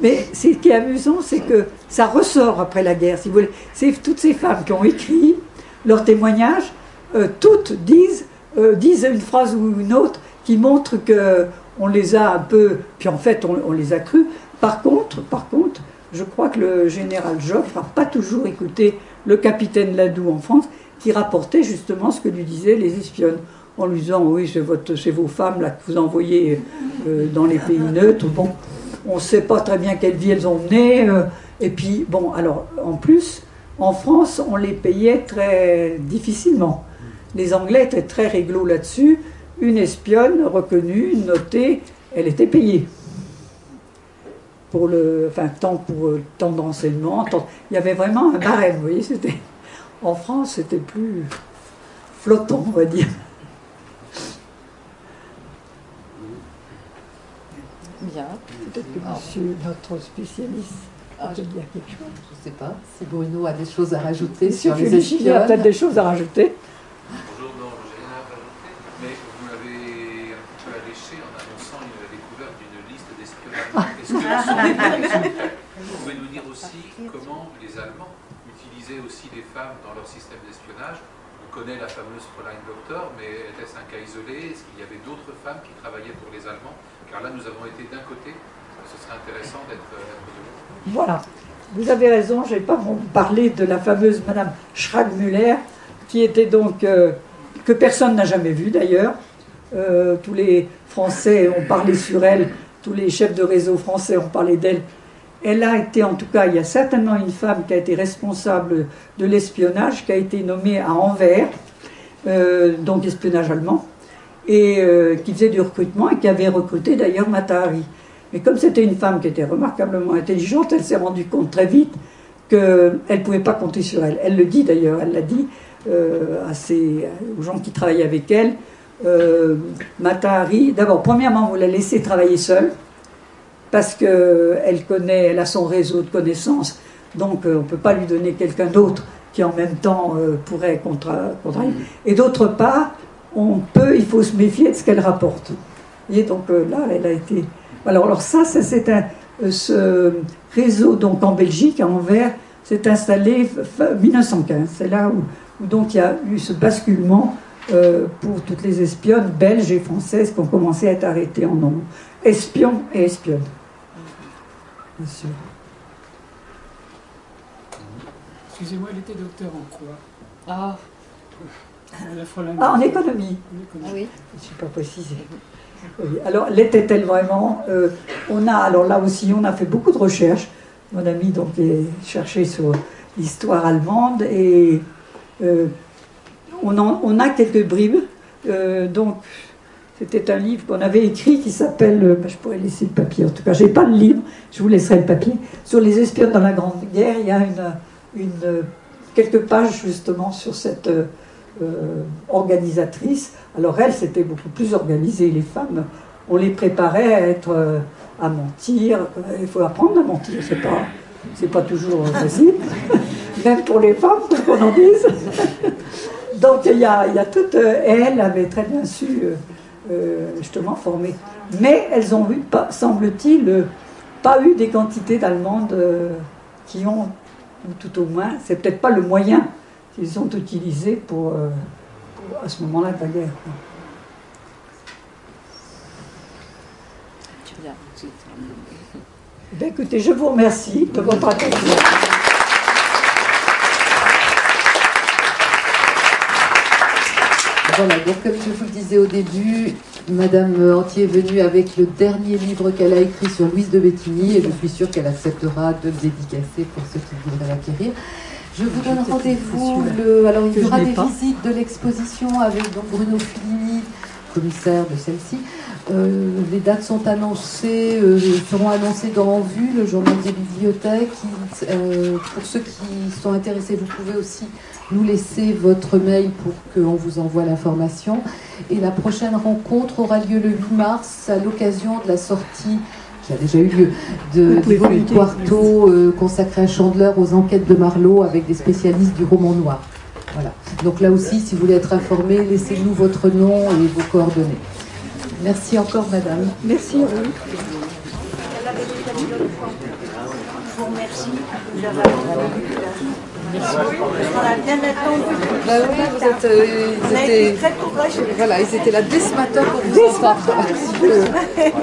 Mais ce qui est amusant, c'est que ça ressort après la guerre, si vous voulez. C'est toutes ces femmes qui ont écrit leurs témoignages, euh, toutes disent, euh, disent une phrase ou une autre qui montre que on les a un peu, puis en fait on, les a crus. Par contre, par contre, je crois que le général Joffre n'a pas toujours écouté le capitaine Ladoux en France, qui rapportait justement ce que lui disaient les espionnes, en lui disant oui, c'est, votre, c'est vos femmes là, que vous envoyez euh, dans les pays neutres. On ne sait pas très bien quelle vie elles ont mené. euh, et puis, bon, alors, en plus, en France, on les payait très difficilement. Les Anglais étaient très réglo là-dessus. Une espionne reconnue, notée, elle était payée. Pour le, enfin, tant pour euh, tant d'enseignement, tant- il y avait vraiment un barème, vous voyez, c'était, en France, c'était plus flottant, on va dire. Bien. Peut-être que Ah. monsieur, notre spécialiste, Ah, peut dire quelque chose. Je ne sais pas si Bruno a des choses à rajouter sur les Félicie, il a espionnes. peut-être des choses à rajouter. Bonjour, non, j'ai rien à rajouter, mais vous m'avez un petit peu alléché en annonçant une découverte d'une liste d'espionnage. Est-ce que s'il vous pouvez nous dire aussi comment les Allemands utilisaient aussi les femmes dans leur système d'espionnage On connaît la fameuse Fräulein Doctor, mais était-ce un cas isolé? Est-ce qu'il y avait d'autres femmes qui travaillaient pour les Allemands? Car là, nous avons été d'un côté, ce serait intéressant d'être d'être de l'autre. Voilà. Vous avez raison, je n'ai pas parlé de la fameuse Madame Schragmüller, qui était donc, euh, que personne n'a jamais vue d'ailleurs. Euh, tous les Français ont parlé sur elle, tous les chefs de réseau français ont parlé d'elle. Elle a été, en tout cas, il y a certainement une femme qui a été responsable de l'espionnage, qui a été nommée à Anvers, euh, donc espionnage allemand, et euh, qui faisait du recrutement et qui avait recruté d'ailleurs Matahari. Mais comme c'était une femme qui était remarquablement intelligente, elle s'est rendue compte très vite qu'elle ne pouvait pas compter sur elle. Elle le dit d'ailleurs, elle l'a dit euh, aux gens qui travaillaient avec elle. Euh, Matahari, d'abord, premièrement, vous la laissez travailler seule, parce qu'elle connaît, elle a son réseau de connaissances, donc euh, on ne peut pas lui donner quelqu'un d'autre qui en même temps euh, pourrait contra- contrarier. Et d'autre part, on peut, il faut se méfier de ce qu'elle rapporte. Et donc euh, là, elle a été. Alors, alors ça, ça, c'est un, ce réseau donc en Belgique, à Anvers, s'est installé fin 1915. C'est là où, où donc il y a eu ce basculement euh, pour toutes les espionnes belges et françaises qui ont commencé à être arrêtées en nombre. Espions et espionnes. Bien sûr. Excusez-moi, elle était docteur en quoi? Ah, Ah, en économie. En économie. ah oui. Je n'ai pas précisé. Oui. Alors, l'était-elle vraiment Euh, On a, alors là aussi, on a fait beaucoup de recherches. Mon ami donc est cherché sur l'histoire allemande et euh, on, a quelques bribes. Euh, donc, c'était un livre qu'on avait écrit qui s'appelle, euh, ben, je pourrais laisser le papier, en tout cas, j'ai pas le livre, je vous laisserai le papier. Sur les espionnes dans la Grande Guerre, il y a une, euh, quelques pages justement sur cette organisatrice. Alors elle, c'était beaucoup plus organisé. Les femmes, on les préparait à être, à mentir. Il faut apprendre à mentir. C'est pas, pas toujours facile, même pour les femmes, qu'on en dise. Donc il y a, il y a toute. euh, Elle avait très bien su euh, euh, justement former. Mais elles ont eu, semble-t-il, pas eu des quantités d'Allemandes qui ont, ou tout au moins, c'est peut-être pas le moyen qu'ils ont utilisé pour, pour- à ce moment-là de la guerre. Ben, écoutez, je vous remercie de votre attention. Voilà, donc comme je vous le disais au début, Madame Antier est venue avec le dernier livre qu'elle a écrit sur Louise de Bétigny et je suis sûre qu'elle acceptera de le dédicacer pour ceux qui voudraient l'acquérir. Je vous donne rendez-vous. Le, alors il y aura des pas. visites de l'exposition avec donc Bruno Filini, commissaire de celle-ci. Euh, les dates sont annoncées, euh, seront annoncées dans Vue, le journal des bibliothèques. Euh, pour ceux qui sont intéressés, vous pouvez aussi nous laisser votre mail pour qu'on vous envoie l'information. Et la prochaine rencontre aura lieu le 8 mars à l'occasion de la sortie qui a déjà eu lieu de, du volume. Quarto euh, consacré à Chandler aux enquêtes de Marlowe avec des spécialistes du roman noir. Voilà. Donc là aussi, si vous voulez être informé, laissez-nous votre nom et vos coordonnées. Merci encore, madame. Merci à vous. Je vous remercie. Vous avez On a bien attendu. Bah oui, vous êtes, euh, ils étaient-. Voilà, ils étaient là dès ce matin pour vous entendre.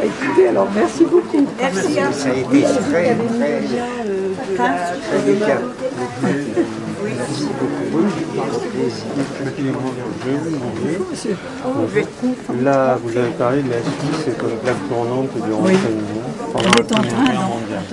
Écoutez, alors merci beaucoup. Merci à Ça a été très, très, très délicat. Vous demander, là, vous avez parlé de la Suisse comme plaque tournante du renseignement pendant On la est en Première train, Guerre mondiale.